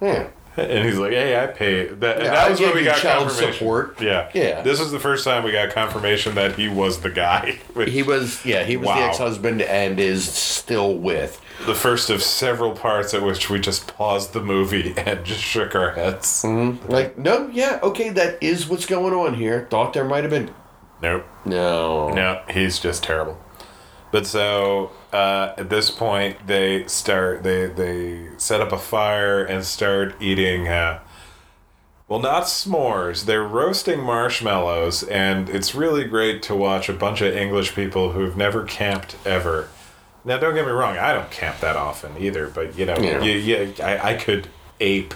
Yeah. And he's like, "Hey, I pay that." And Yeah, that I was when we got child support. Yeah, Yeah. This is the first time we got confirmation that he was the guy. which- He was yeah, he was the ex-husband and is still with. The first of several parts at which we just paused the movie and just shook our heads. Like, no, yeah, okay, that is what's going on here. Thought there might have been. Nope. No. No, he's just terrible. But so uh, at this point, they start they they set up a fire and start eating. Uh, well, not s'mores. They're roasting marshmallows, and it's really great to watch a bunch of English people who've never camped ever. Now, don't get me wrong, I don't camp that often either, but you know, Yeah. you, you, I, I could ape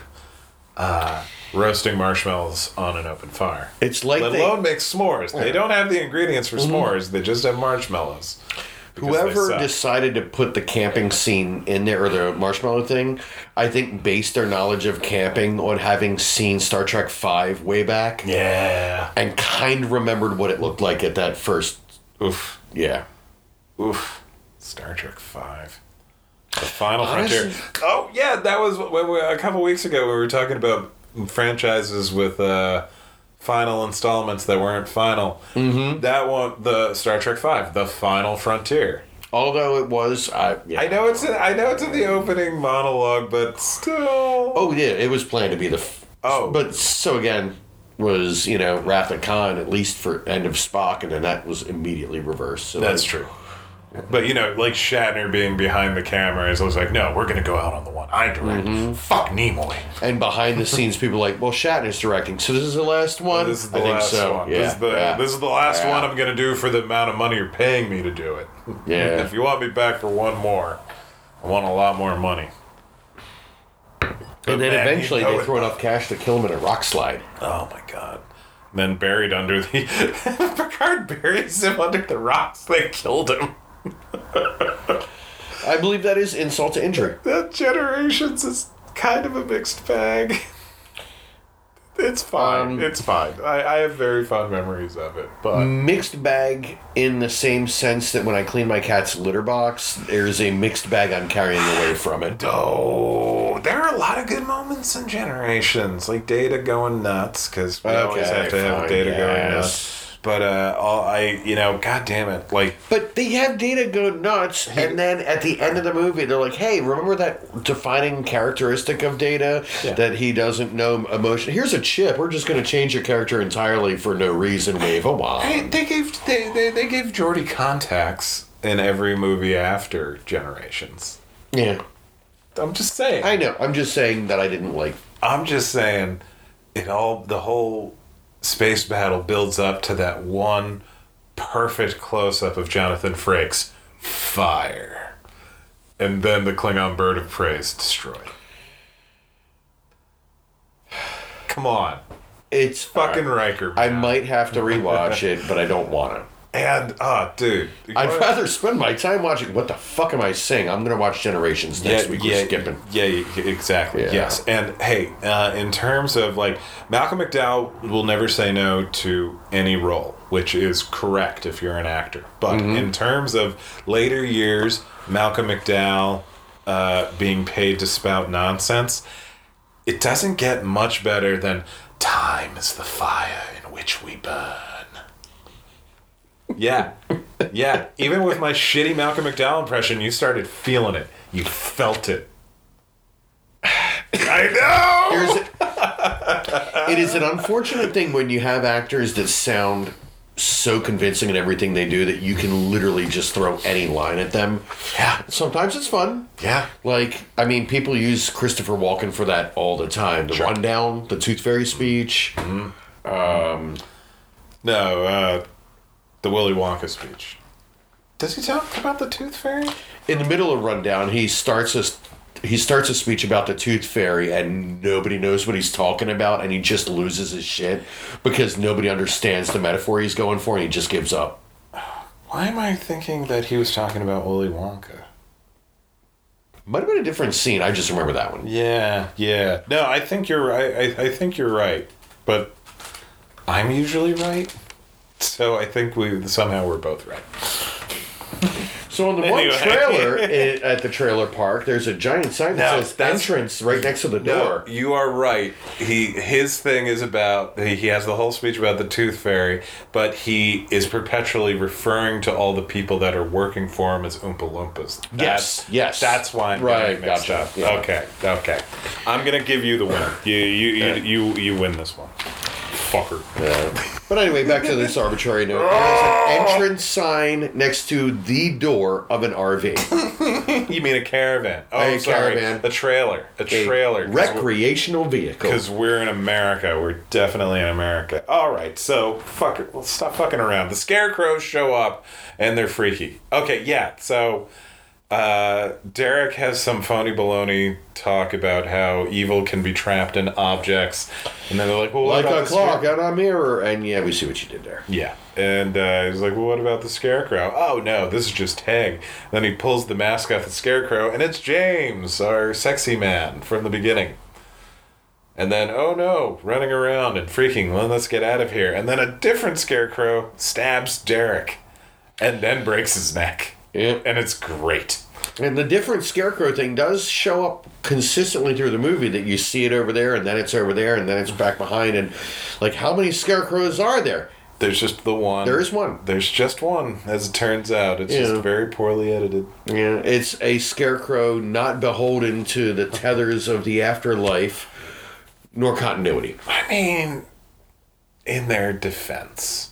uh, roasting marshmallows on an open fire. It's like Let they- alone make s'mores. They don't have the ingredients for s'mores. They just have marshmallows. Whoever decided to put the camping scene in there or the marshmallow thing, I think based their knowledge of camping on having seen Star Trek Five way back yeah. and kind of remembered what it looked like at that first. Oof. Yeah. Oof. Star Trek Five. The Final Honestly- Frontier. Oh yeah, that was when we, a couple weeks ago we were talking about franchises with uh, final installments that weren't final. Mm-hmm. That one, the Star Trek Five, the Final Frontier. Although it was, I yeah. I know it's in, I know it's in the opening monologue, but still. Oh yeah, it was planned to be the. F- Oh. but so again was you know Wrath of Khan at least for End of Spock, and then that was immediately reversed. So That's I- true. But you know, like Shatner being behind the camera is always like, no, we're gonna go out on the one I direct. Mm-hmm. Fuck Nimoy. And behind the scenes, people are like, well, Shatner's directing, so this is the last one. This is the I think last so. one. Yeah. This is the yeah. this is the last Yeah. one I'm gonna do for the amount of money you're paying me to do it. Yeah. if you want me back for one more, I want a lot more money. and then Man, eventually you know they it. throw enough cash to kill him in a rock slide. Oh my god. And then buried under the. Picard buries him under the rocks. They killed him. I believe that is insult to injury. That Generations is kind of a mixed bag. It's fine. Um, it's fine. I, I have very fond memories of it, but Mixed bag in the same sense that when I clean my cat's litter box, there's a mixed bag I'm carrying away from it. Oh, there are a lot of good moments in Generations, like Data going nuts because we always have to have fine, Data going nuts. But uh, all I, you know, god damn it, like But they have Data go nuts, and then at the end of the movie, they're like, "Hey, remember that defining characteristic of Data Yeah. that he doesn't know emotion? Here's a chip. We're just going to change your character entirely for no reason. Wave a Hey, wand." they gave they, they, they gave Geordi contacts in every movie after Generations. Yeah, I'm just saying. I know. I'm just saying that I didn't like. I'm just saying, it all the whole space battle builds up to that one perfect close up of Jonathan Frakes fire, and then the Klingon bird of prey is destroyed. Come on, It's fucking Riker. I might have to rewatch it, but I don't want to. And ah, dude, I'd rather spend my time watching. What the fuck am I saying? I'm going to watch Generations next week. We're skipping. Yeah, yeah, exactly. Yeah. Yes, and hey, uh, in terms of like Malcolm McDowell will never say no to any role, which is correct if you're an actor. But Mm-hmm. in terms of later years, Malcolm McDowell uh, being paid to spout nonsense, it doesn't get much better than "Time is the fire in which we burn." Yeah. Yeah. Even with my shitty Malcolm McDowell impression, you started feeling it. You felt it. I know. Here's it is an unfortunate thing when you have actors that sound so convincing in everything they do that you can literally just throw any line at them. Yeah. Sometimes it's fun. Yeah. Like, I mean, people use Christopher Walken for that all the time. The Sure. rundown, the Tooth Fairy speech. No, uh, the Willy Wonka speech. Does he talk about the Tooth Fairy? In the middle of rundown, he starts a he starts a speech about the Tooth Fairy, and nobody knows what he's talking about, and he just loses his shit because nobody understands the metaphor he's going for, and he just gives up. Why am I thinking that he was talking about Willy Wonka? Might have been a different scene. I just remember that one. Yeah, yeah. No, I think you're right. I, I think you're right. But I'm usually right. So I think we somehow we're both right. So on the one trailer i- at the trailer park, there's a giant sign that No, says entrance right next to the door. No, you are right. He his thing is about he, he has the whole speech about the tooth fairy, but he is perpetually referring to all the people that are working for him as Oompa Loompas. Yes, yes. That's why I'm Right, mixed gotcha, up. yeah. Okay, okay. I'm gonna give you the win. You you you, you, you win this one, fucker. Yeah. But anyway, back to this arbitrary note. There's an entrance sign next to the door of an RV. You mean a caravan? Oh, A sorry, caravan. a trailer, a A trailer. recreational vehicle. Because we're in America. We're definitely in America. All right, so fuck it. Let's stop fucking around. The scarecrows show up and they're freaky. Okay, yeah. So uh, Derek has some phony baloney talk about how evil can be trapped in objects, and then they're like, "Well, what Like about a the clock scare-" on a mirror. And yeah, we see what you did there. Yeah. And uh, he's like, well, what about the scarecrow? Oh, no, this is just Tag. Then he pulls the mask off the scarecrow, and it's James, our sexy man from the beginning. And then, oh no, running around and freaking, well, let's get out of here. And then a different scarecrow stabs Derek and then breaks his neck. Yep. And it's great. And the different scarecrow thing does show up consistently through the movie that you see it over there and then it's over there and then it's back behind and like how many scarecrows are there? There's just the one. There is one. There's just one, as it turns out. It's Yeah. just very poorly edited. Yeah, it's a scarecrow not beholden to the tethers of the afterlife nor continuity. I mean, in their defense,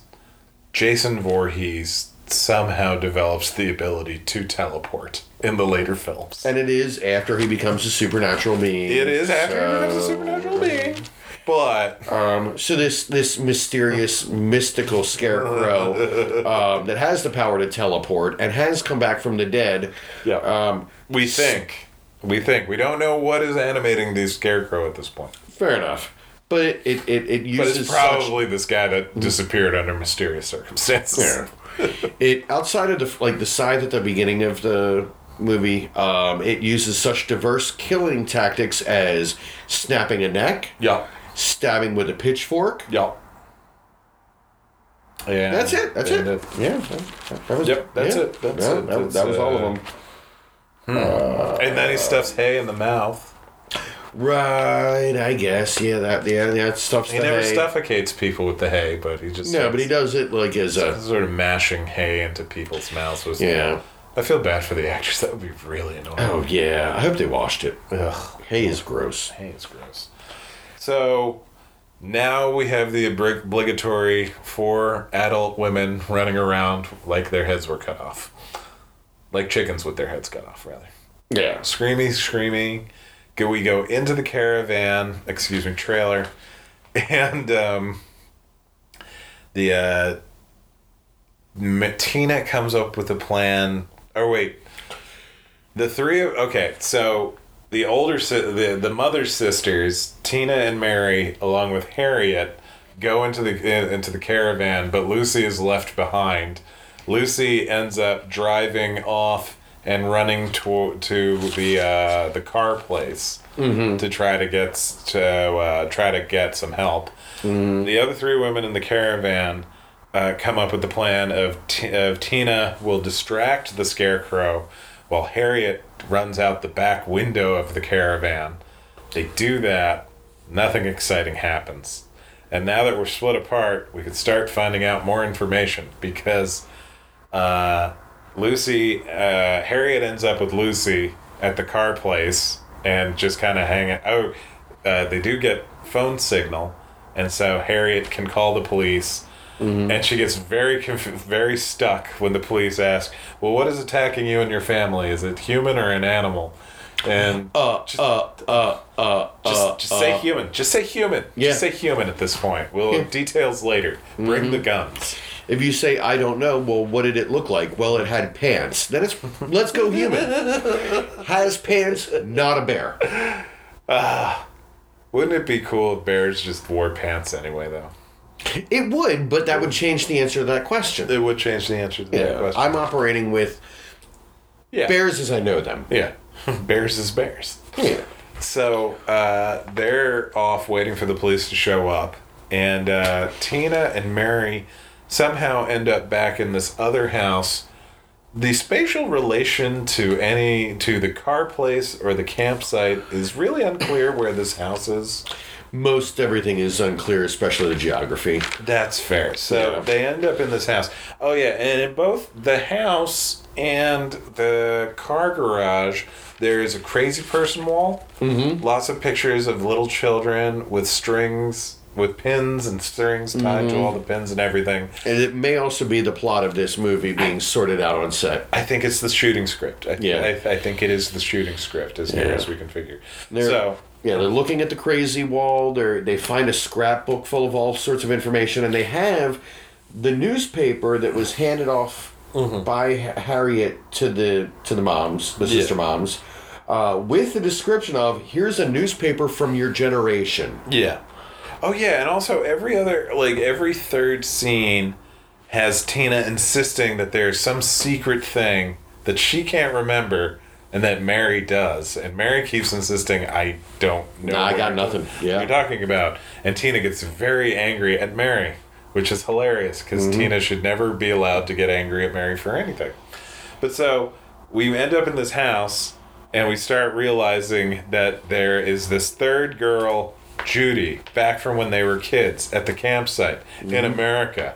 Jason Voorhees somehow develops the ability to teleport in the later films. And it is after he becomes a supernatural being. it is after he becomes a supernatural being. But Um, so this this mysterious mystical scarecrow um, that has the power to teleport and has come back from the dead. Yeah. Um, we think. We think. We don't know what is animating the scarecrow at this point. fair enough. But it it, it, it But uses it's such- probably this guy that disappeared under mysterious circumstances. Yeah. it outside of the like the side at the beginning of the movie, um, it uses such diverse killing tactics as snapping a neck, Yeah. stabbing with a pitchfork. Yup. Yeah. That's it. That's And it. Yeah. That, that was, Yep, that's yeah. it, that's Yeah, it, That, that was all of uh, them. And then he stuffs hay in the mouth. Right. I guess. Yeah. That. Yeah. That stuff's He the never hay. suffocates people with the hay, but he just No, but he does it like as a. sort of mashing hay into people's mouths was Yeah. I feel bad for the actress. That would be really annoying. Oh yeah. I hope they washed it. Ugh. Hay is gross. Hay is gross. So now we have the obligatory four adult women running around like their heads were cut off. Like chickens with their heads cut off, rather. Yeah. Screamy, screaming. We go into the caravan, excuse me, trailer, and um, the uh, M- Tina comes up with a plan. Or wait, the three of okay, so the older the the mother's sisters, Tina and Mary, along with Harriet, go into the in- into the caravan, but Lucy is left behind. Lucy ends up driving off and running to to the uh, the car place to try to get to uh, try to get some help. The other three women in the caravan uh, come up with the plan of, T- of Tina will distract the scarecrow while Harriet runs out the back window of the caravan. They do that, nothing exciting happens. And now that we're split apart, we can start finding out more information because uh, Lucy, uh, Harriet ends up with Lucy at the car place and just kind of hang out. Oh, uh, they do get phone signal, and so Harriet can call the police. And she gets very conf- very stuck when the police ask, "Well, what is attacking you and your family? Is it human or an animal?" And Uh. just, Uh. Uh. Uh. just, uh, just say uh, human. Just say human. Yeah. Just say human at this point. We'll Yeah. Mm-hmm. details later. Bring the guns. If you say I don't know, well, what did it look like? Well, it had pants. Then it's let's go human. Has pants, not a bear. Wouldn't it be cool if bears just wore pants anyway, though? It would, but that would change the answer to that question. It would change the answer to that Yeah, question. I'm operating with yeah. bears as I know them. Yeah. bears is bears. Yeah. So uh, they're off waiting for the police to show up, and uh, Tina and Mary somehow end up back in this other house. The spatial relation to any to the car place or the campsite is really unclear where this house is. Most everything is unclear, especially the geography. That's fair. So Yeah. they end up in this house. Oh yeah, and in both the house and the car garage, there is a crazy person wall. Mm-hmm. Lots of pictures of little children with strings, with pins and strings tied to all the pins and everything. And it may also be the plot of this movie being sorted out on set. I think it's the shooting script. I, Yeah. I, I think it is the shooting script as near as we can figure. They're, so yeah, they're looking at the crazy wall. They they find a scrapbook full of all sorts of information, and they have the newspaper that was handed off by Harriet to the to the moms, the sister moms, uh, with the description of here's a newspaper from your generation. Yeah. Oh yeah, and also every other like every third scene has Tina insisting that there's some secret thing that she can't remember and that Mary does. And Mary keeps insisting, I don't know. Nah, I got nothing. Yeah. You're talking about. And Tina gets very angry at Mary, which is hilarious because Mm-hmm. Tina should never be allowed to get angry at Mary for anything. But so we end up in this house and we start realizing that there is this third girl, Judy, back from when they were kids at the campsite in America,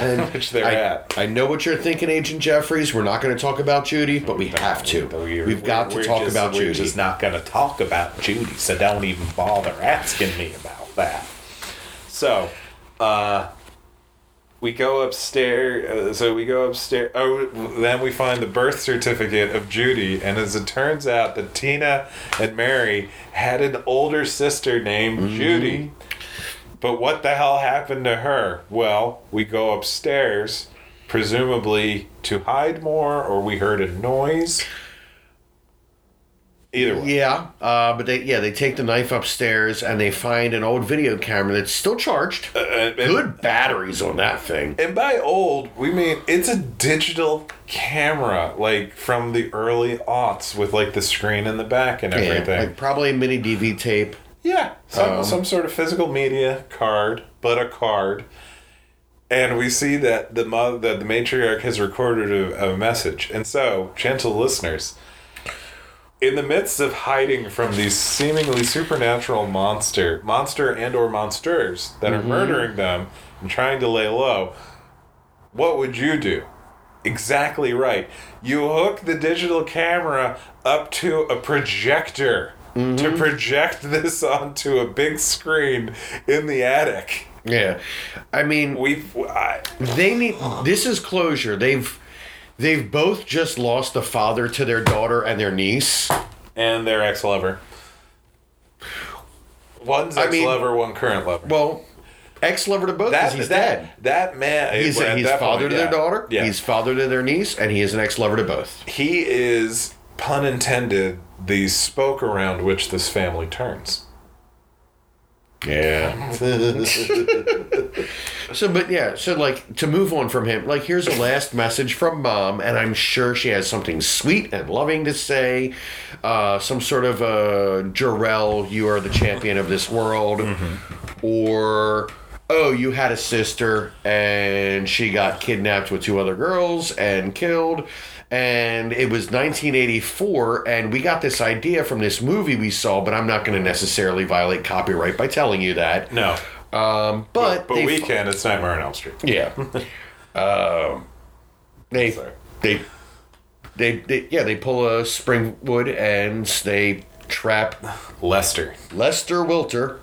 And which they're I, at. I know what you're thinking, Agent Jeffries. We're not going to talk about Judy, but we have to. We're- We've got to talk just- about we're Judy. just not going to talk about Judy, so don't even bother asking me about that. So, uh, we go upstairs. Uh, so we go upstairs. Oh, then we find the birth certificate of Judy, and as it turns out, that Tina and Mary had an older sister named Mm-hmm. Judy. But what the hell happened to her? Well, we go upstairs, presumably to hide more, or we heard a noise. Either way. Yeah, uh, but they yeah they take the knife upstairs and they find an old video camera that's still charged. and- Good batteries on that thing. And by old, we mean it's a digital camera, like from the early aughts, with like the screen in the back and Yeah, everything. like probably a mini DV tape. Yeah, some Um, some sort of physical media card, but a card. And we see that the mo- that the matriarch has recorded a, a message. And so, gentle listeners, in the midst of hiding from these seemingly supernatural monster, monster and or monsters that are mm-hmm. murdering them and trying to lay low, what would you do? Exactly right. You hook the digital camera up to a projector to mm-hmm. project this onto a big screen in the attic. Yeah, I mean We, I, they need this is closure. They've they've both just lost a father to their daughter and their niece. and their ex lover. One's I ex mean- lover, one current lover. Well, ex lover to both because he's that, dead. That man, He's, at he's father point, to yeah. their daughter. Yeah, He's father to their niece, and he is an ex lover to both. he is pun intended the spoke around which this family turns. Yeah. so, but yeah, so like to move on from him, like here's a last message from mom, and I'm sure she has something sweet and loving to say. Uh, some sort of uh, Jarrell, you are the champion of this world, or oh, you had a sister and she got kidnapped with two other girls and killed. And it was 1984, and we got this idea from this movie we saw, but I'm not going to necessarily violate copyright by telling you that. No, Um, but but they we can. It's Nightmare on Elm Street. yeah. um, they, Sorry. they they they yeah they pull a Springwood and they trap Lester, Lester Wilter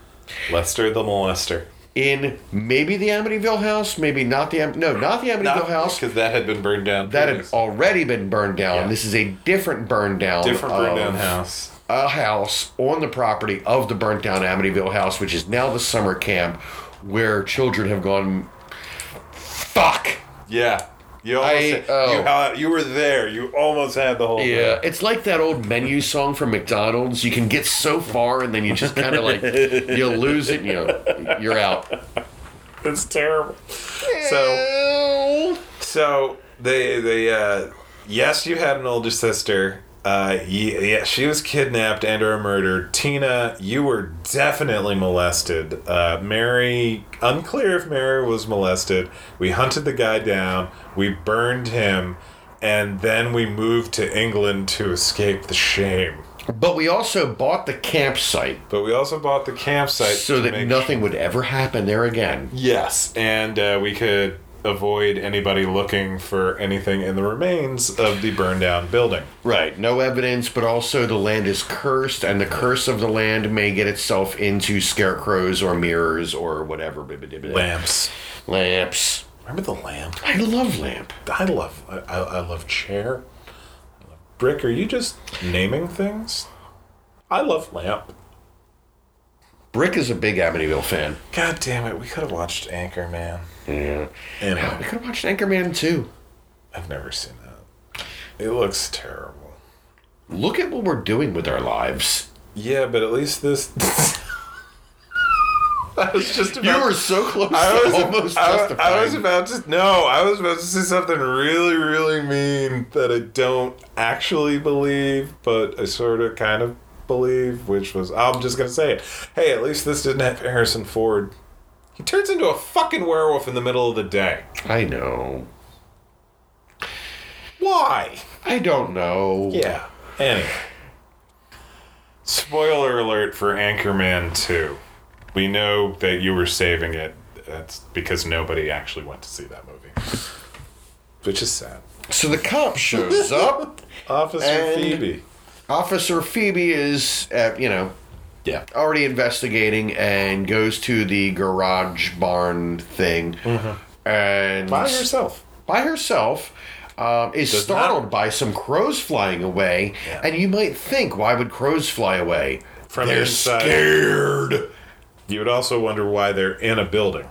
Lester the molester. In maybe the Amityville house, maybe not the Am- no not the Amityville house. because that had been burned down. That had already been burned down. Yeah. This is a different burn down. different burned down house. A house on the property of the burnt down Amityville house, which is now the summer camp where children have gone. Fuck. Yeah, you almost I- had- oh. you, ha- you were there. You almost had the whole. Yeah, thing. it's like that old menu song from McDonald's. You can get so far and then you just kind of like you lose it and you you're out. it's terrible. So so they they uh, yes, you had an older sister. Uh, yeah, yeah, she was kidnapped and or murdered. Tina, you were definitely molested. Uh, Mary, unclear if Mary was molested. We hunted the guy down. We burned him, and then we moved to England to escape the shame. But we also bought the campsite But we also bought the campsite so that nothing would ever happen there again. Yes, and uh, we could avoid anybody looking for anything in the remains of the burned down building. Right, no evidence, but also the land is cursed, and the curse of the land may get itself into scarecrows or mirrors or whatever. Lamps. Lamps. Remember the lamp? I love lamp. I love. I, I I love chair. I love brick. Are you just naming things? I love lamp. Brick is a big Amityville fan. God damn it! We could have watched Anchorman. Yeah. We could have watched Anchorman too. I've never seen that. It looks terrible. Look at what we're doing with our lives. Yeah, but at least this. I was just about. You were so close I to was almost I. I was about to no. I was about to say something really, really mean that I don't actually believe, but I sort of, kind of believe. Which was, I'm just gonna say it. Hey, at least this didn't have Harrison Ford. He turns into a fucking werewolf in the middle of the day. I know. Why? I don't know. Yeah. Anyway. Spoiler alert for Anchorman 2. We know that you were saving it. That's because nobody actually went to see that movie. Which is sad. So the cop shows up. Officer Phoebe. Officer Phoebe is, uh, you know, Yeah. already investigating and goes to the garage barn thing. And By herself. by herself, um, is Does startled not- by some crows flying away. Yeah. And you might think, why would crows fly away? From They're inside. scared. You would also wonder why they're in a building.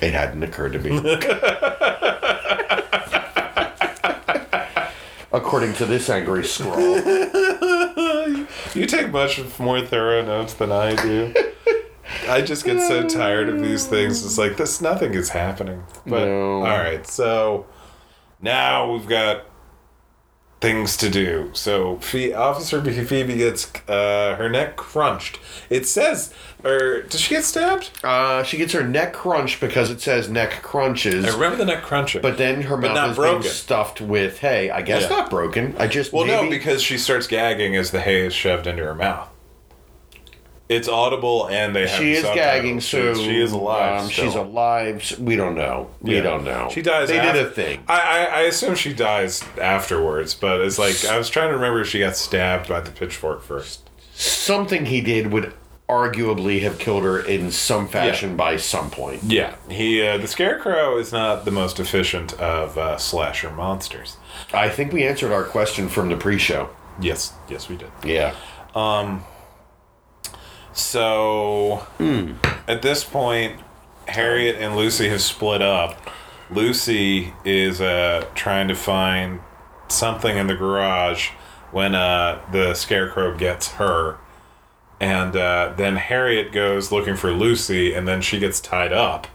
It hadn't occurred to me. According to this angry scroll. You take much more thorough notes than I do. I just get so tired of these things. It's like this. Nothing is happening. But No. all right, so now we've got things to do. So Phe- Officer Phoebe gets uh, her neck crunched. It says, or does she get stabbed? Uh, she gets her neck crunched because it says neck crunches. I remember the neck crunching. But then her But mouth is broken. being stuffed with hay. I guess Yeah. not broken. I just well, no, because she starts gagging as the hay is shoved into her mouth. It's audible, and they have she is subtitles. gagging. So she, she is alive. Um, she's alive. We don't know. We Yeah. don't know. She dies. They af- did a thing. I, I I assume she dies afterwards, but it's like I was trying to remember if she got stabbed by the pitchfork first. Something he did would arguably have killed her in some fashion by some point. Yeah, he uh, the scarecrow is not the most efficient of uh, slasher monsters. I think we answered our question from the pre-show. Yes, yes, we did. Yeah. So at this point, Harriet and Lucy have split up. Lucy is uh, trying to find something in the garage when uh, the scarecrow gets her. And uh, then Harriet goes looking for Lucy, and then she gets tied up.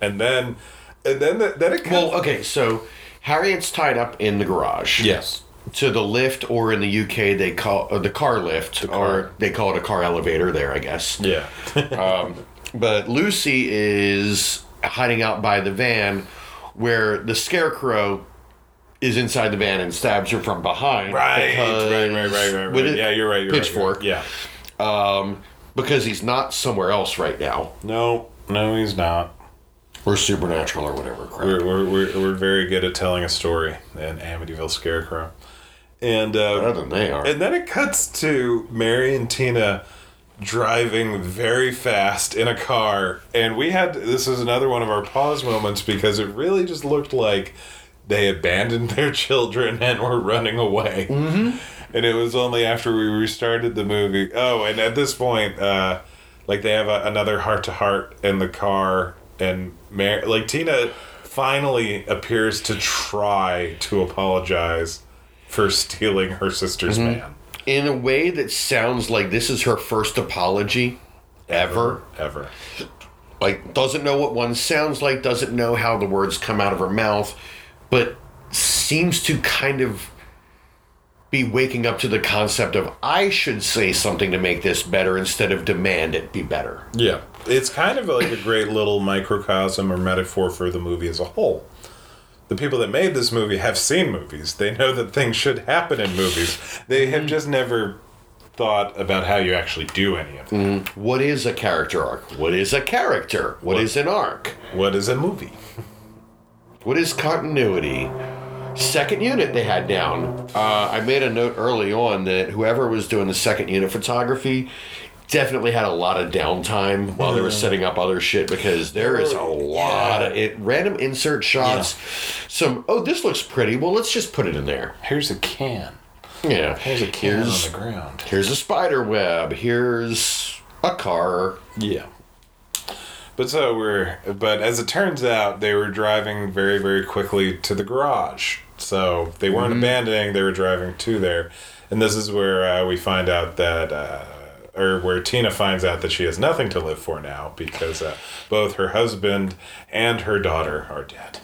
And then, and then, the, then it Well, okay. So Harriet's tied up in the garage. yes, to the lift, or in the UK they call uh, the car lift, car. or they call it a car elevator there, I guess. yeah, But Lucy is hiding out by the van, where the scarecrow is inside the van and stabs her from behind. right, right, right, right, right, right. a Yeah, you're right. You're pitchfork. Right, you're. Um, because he's not somewhere else right now, No, no, he's not. or supernatural, or whatever. Crap. We're, we're, we're, we're very good at telling a story in Amityville Scarecrow. And uh, Better than they are. and then it cuts to Mary and Tina driving very fast in a car. And we had this is another one of our pause moments because it really just looked like they abandoned their children and were running away. Mm-hmm. And it was only after we restarted the movie. Oh, and at this point, uh, like they have a, another heart to heart in the car, and Mary, like Tina finally appears to try to apologize for stealing her sister's mm-hmm. man. in a way that sounds like this is her first apology ever. Ever. like doesn't know what one sounds like doesn't know how the words come out of her mouth but seems to kind of be waking up to the concept of i should say something to make this better instead of demand it be better Yeah. It's kind of like a great little microcosm or metaphor for the movie as a whole. The people that made this movie have seen movies. They know that things should happen in movies. They have just never thought about how you actually do any of it. what is a character arc what is a character what is an arc What is a movie? What is continuity? Second unit they had down. Uh, I made a note early on that whoever was doing the second unit photography definitely had a lot of downtime while they were setting up other shit because there is a lot of it random insert shots. Some oh this looks pretty. Well let's just put it in there. Here's a can. Yeah. Here's a can Here's, on the ground. here's a spider web. Here's a car. Yeah. But so we're, but as it turns out, they were driving very, very quickly to the garage. So they weren't abandoning; they were driving to there, and this is where uh, we find out that, uh, or where Tina finds out that she has nothing to live for now because uh, both her husband and her daughter are dead.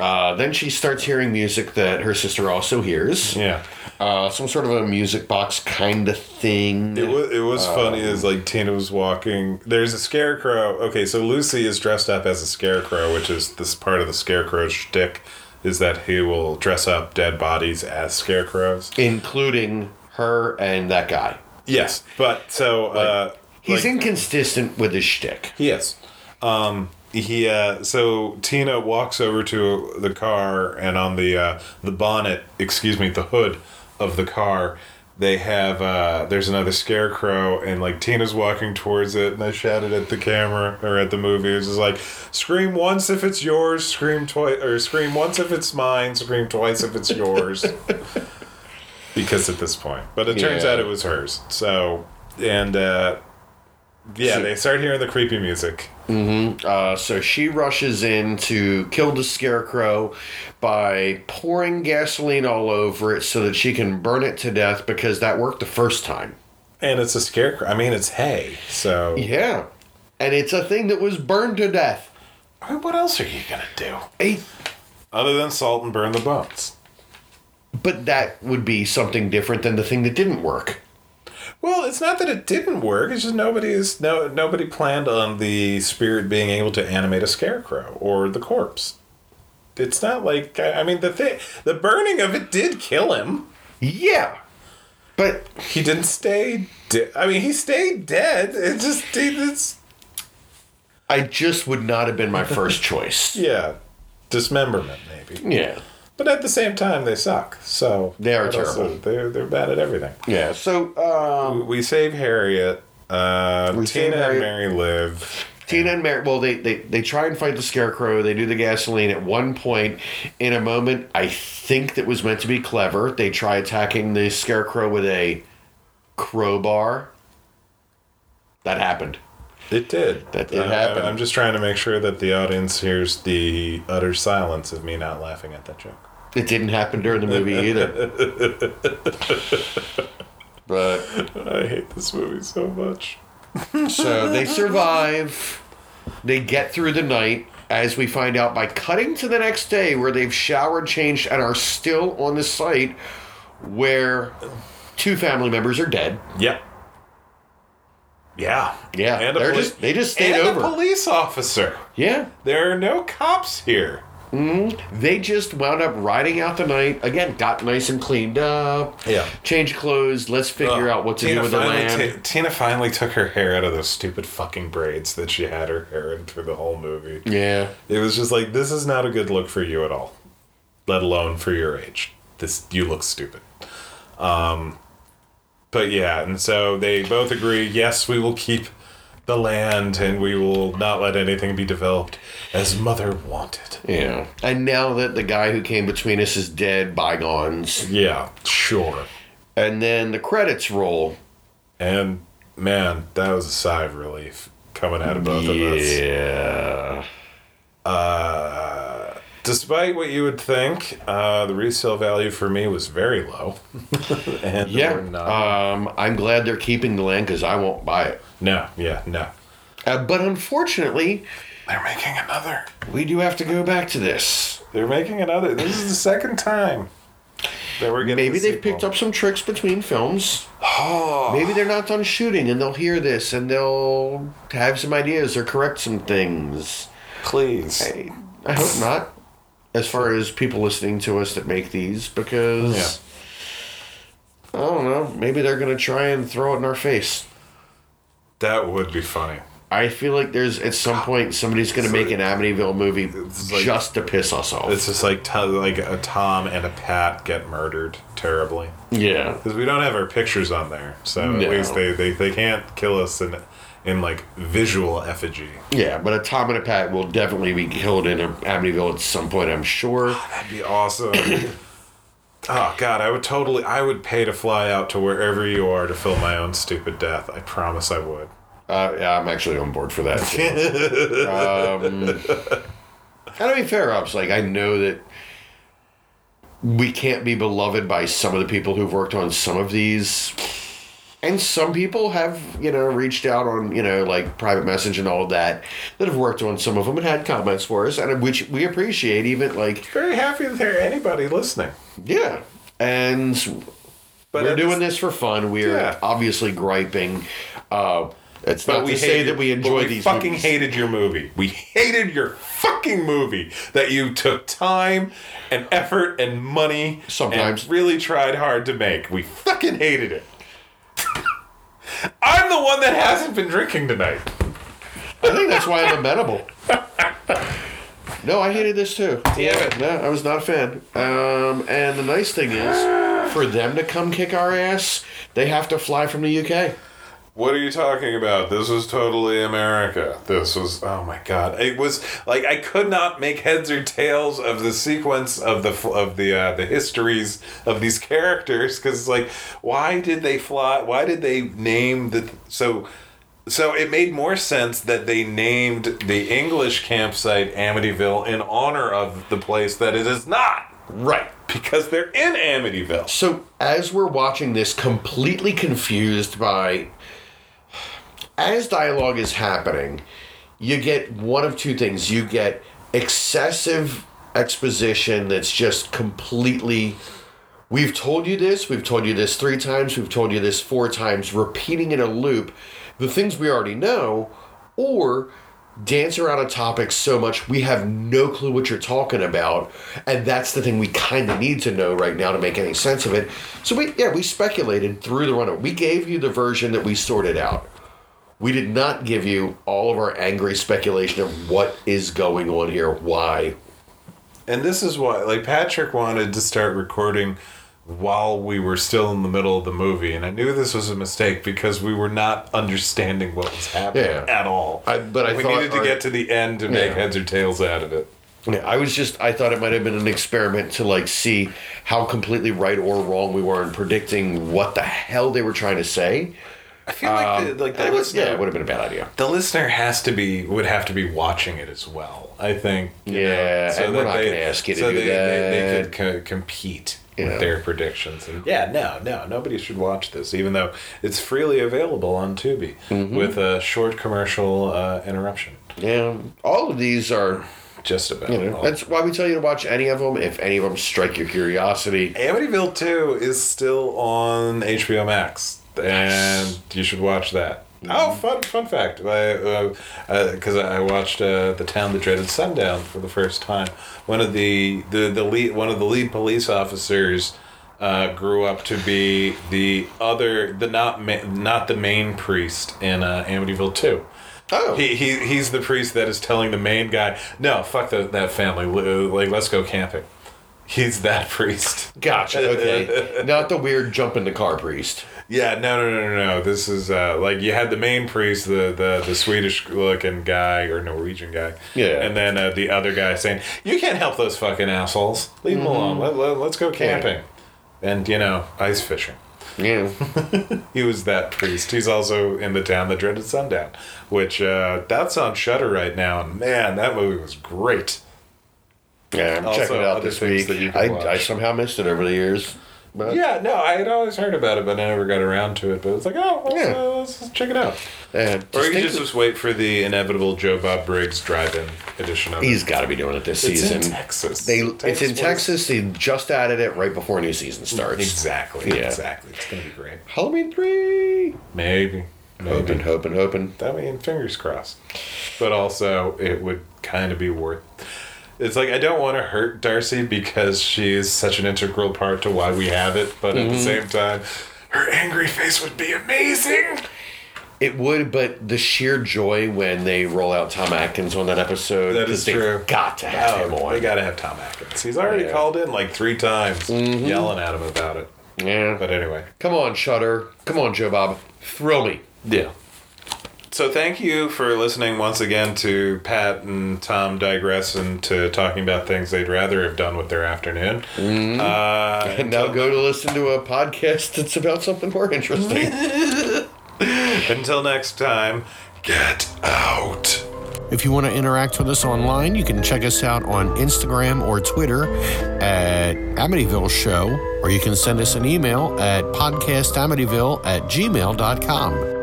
Uh, then she starts hearing music that her sister also hears. Yeah. Uh, some sort of a music box kind of thing. It was, it was funny as like Tina was walking. There's a scarecrow. Okay, so Lucy is dressed up as a scarecrow, which is this part of the scarecrow shtick, is that he will dress up dead bodies as scarecrows. including her and that guy. Yes, but so uh, He's like- inconsistent with his shtick. Yes. Um, he uh, so Tina walks over to the car and on the uh, the bonnet, excuse me, the hood of the car, they have uh, there's another scarecrow and like Tina's walking towards it and I shouted at the camera or at the movie. It was just like scream once if it's yours, scream twice or scream once if it's mine, scream twice if it's yours. because at this point, but it turns Yeah. out it was hers. So and uh, Yeah, So- they start hearing the creepy music. Uh, so she rushes in to kill the scarecrow by pouring gasoline all over it so that she can burn it to death because that worked the first time. And it's a scarecrow. I mean, it's hay. So, Yeah. And it's a thing that was burned to death. I mean, what else are you to do? A- Other than salt and burn the bones. But that would be something different than the thing that didn't work. Well, it's not that it didn't work. It's just nobody is no nobody planned on the spirit being able to animate a scarecrow or the corpse. It's not like I mean the thing the burning of it did kill him. Yeah. But He didn't stay. De- I mean, he stayed dead. It just it's I just would not have been my first choice. yeah, dismemberment maybe. Yeah. But at the same time, they suck. So They are terrible. They're they're bad at everything. Yeah. So um, We save Harriet. Uh, We save Tina and Mary live. Tina and Mary, well, they, they, they try and fight the scarecrow. They do the gasoline. At one point, in a moment, I think that was meant to be clever, they try attacking the scarecrow with a crowbar. That happened. It did. That did Uh, happen. I'm just trying to make sure that the audience hears the utter silence of me not laughing at that joke. It didn't happen during the movie either. but I hate this movie so much. so they survive. They get through the night, as we find out by cutting to the next day where they've showered, changed, and are still on the site where two family members are dead. Yep. Yeah. Yeah, And they're poli- just- they just stayed and over. a police officer. Yeah. There are no cops here. They just wound up riding out the night. Again, got nice and cleaned up. Yeah. Changed clothes. Let's figure out what to do with the land. ta- Tina finally took her hair out of those stupid fucking braids that she had her hair in through the whole movie. yeah. It was just like this is not a good look for you at all, let alone for your age. This you look stupid. Um, but yeah, and so they both agree. Yes, we will keep the land, and we will not let anything be developed as mother wanted. Yeah. And now that the guy who came between us is dead, bygones. Yeah, sure. And then the credits roll. And man, that was a sigh of relief coming out of both of us. Yeah. Uh, despite what you would think, uh, the resale value for me was very low. and Yeah. Um, I'm glad they're keeping the land because I won't buy it. no, yeah, no. Uh, but unfortunately, They're making another. we do have to go back to this. They're making another. This is the second time that we're getting. Maybe the they've picked up some tricks between films. Oh, Maybe they're not done shooting and they'll hear this and they'll have some ideas or correct some things. please. I, I hope not. As far as people listening to us that make these, because I don't know, maybe they're gonna try and throw it in our face. That would be funny. I feel like there's at some ah, point somebody's gonna make an Amityville movie like- just to piss us off. It's just like t- like a Tom and a Pat get murdered terribly yeah, because we don't have our pictures on there, so No. at least they, they, they can't kill us in in like visual effigy. yeah, but a Tom and a Pat will definitely be killed in Amityville at some point. I'm sure. That'd be awesome. oh God, I would totally. I would pay to fly out to wherever you are to film my own stupid death. I promise I would. Uh, yeah, I'm actually on board for that. Too. um, and to be fair, ups like I know that we can't be beloved by some of the people who've worked on some of these, and some people have you know reached out on you know like private message and all of that that have worked on some of them and had comments for us, and which we appreciate. Even like Very happy to hear anybody listening. yeah, and But we're doing this for fun. We're Yeah. obviously griping. Uh, it's But not we to say that we but enjoy we these. fucking movies. hated your movie. We hated your fucking movie that you took time and effort and money Sometimes. and really tried hard to make. We fucking hated it. I'm the one that hasn't been drinking tonight. I think that's why I'm amenable. No, I hated this too. Damn it. No, I was not a fan. Um, and the nice thing is, for them to come kick our ass, they have to fly from the UK. What are you talking about? This was totally America. This was oh my god! It was like I could not make heads or tails of the sequence of the of the uh, the histories of these characters because like why did they fly? Why did they name the so? So it made more sense that they named the English campsite Amityville in honor of the place that it is not. Right. Because they're in Amityville. So as we're watching this, completely confused by as dialogue is happening, you get one of two things. You get excessive exposition that's just completely we've told you this, we've told you this three times, we've told you this four times, repeating in a loop the things we already know, or dance around a topic so much we have no clue what you're talking about and that's the thing we kind of need to know right now to make any sense of it. So we yeah we speculated through the run we gave you the version that we sorted out we did not give you all of our angry speculation of what is going on here why And this is why, like, Patrick wanted to start recording while we were still in the middle of the movie. And I knew this was a mistake because we were not understanding what was happening Yeah. at all. I- but I we needed to our- get to the end to make heads or tails out of it. Yeah, I was just I thought it might have been an experiment to like see how completely right or wrong we were in predicting what the hell they were trying to say. I feel like the, like the it was, yeah, it would have been a bad idea. the listener has to be would have to be watching it as well. I think. Yeah, and we're that not ask you to so do they, They, they could co- compete Yeah. with their predictions. And yeah, no, no, nobody should watch this, even though it's freely available on Tubi Mm-hmm. with a short commercial uh, interruption. Yeah, all of these are. Just about. You know, that's why we tell you to watch any of them if any of them strike your curiosity. Amityville 2 is still on HBO Max, and you should watch that. Oh, fun fun fact! Because I, uh, uh I watched uh, the town that dreaded sundown for the first time. One of the the, the lead one of the lead police officers uh, grew up to be the other the not ma- not the main priest in uh, Amityville Two. Oh, He, he he's the priest that is telling the main guy, no, fuck the, that family, like let's go camping. He's that priest. gotcha. Okay, not the weird jump in the car priest. Yeah, no, no, no, no, no. This is uh, like you had the main priest, the the, the Swedish looking guy or Norwegian guy. Yeah. And then uh, the other guy saying, "You can't help those fucking assholes. Leave them alone. Let, let, let's go camping." And you know, ice fishing. Yeah, He was that priest. He's also in the town that dreaded sundown, which uh, that's on Shudder right now. And man, that movie was great. yeah. I'm Also, checking it out this week. that you can I. I somehow missed it over the years. But Yeah, no, I had always heard about it, but I never got around to it. But it's like, oh, let's, Yeah. uh, let's check it out. yeah, Or you just can just, just wait for the inevitable Joe Bob Briggs drive-in edition of he's got to be doing it this It's season. in Texas. They, it's in was- Texas. They just added it right before new season starts. Exactly. Yeah. Exactly. It's gonna be great. Halloween three. Maybe. Maybe. Hoping, hoping, hoping. I mean, fingers crossed. But also, it would kind of be worth. It's like I don't want to hurt Darcy because she's such an integral part to why we have it, but at the Mm-hmm. same time, her angry face would be amazing. It would, but the sheer joy when they roll out Tom Atkins on that episode. That is true. Got to have him Oh, on. they got to have Tom Atkins. He's already Yeah. Mm-hmm. called in like three times, yelling at him about it. yeah. But anyway, Come on, Shudder. Come on, Joe Bob. Thrill me. Yeah. So thank you for listening once again to Pat and Tom digress into talking about things they'd rather have done with their afternoon. Uh, And now go to listen to a podcast that's about something more interesting. until next time, get out. If you want to interact with us online, you can check us out on Instagram or Twitter at Amityville Show, or you can send us an email at podcastamityville at gmail.com.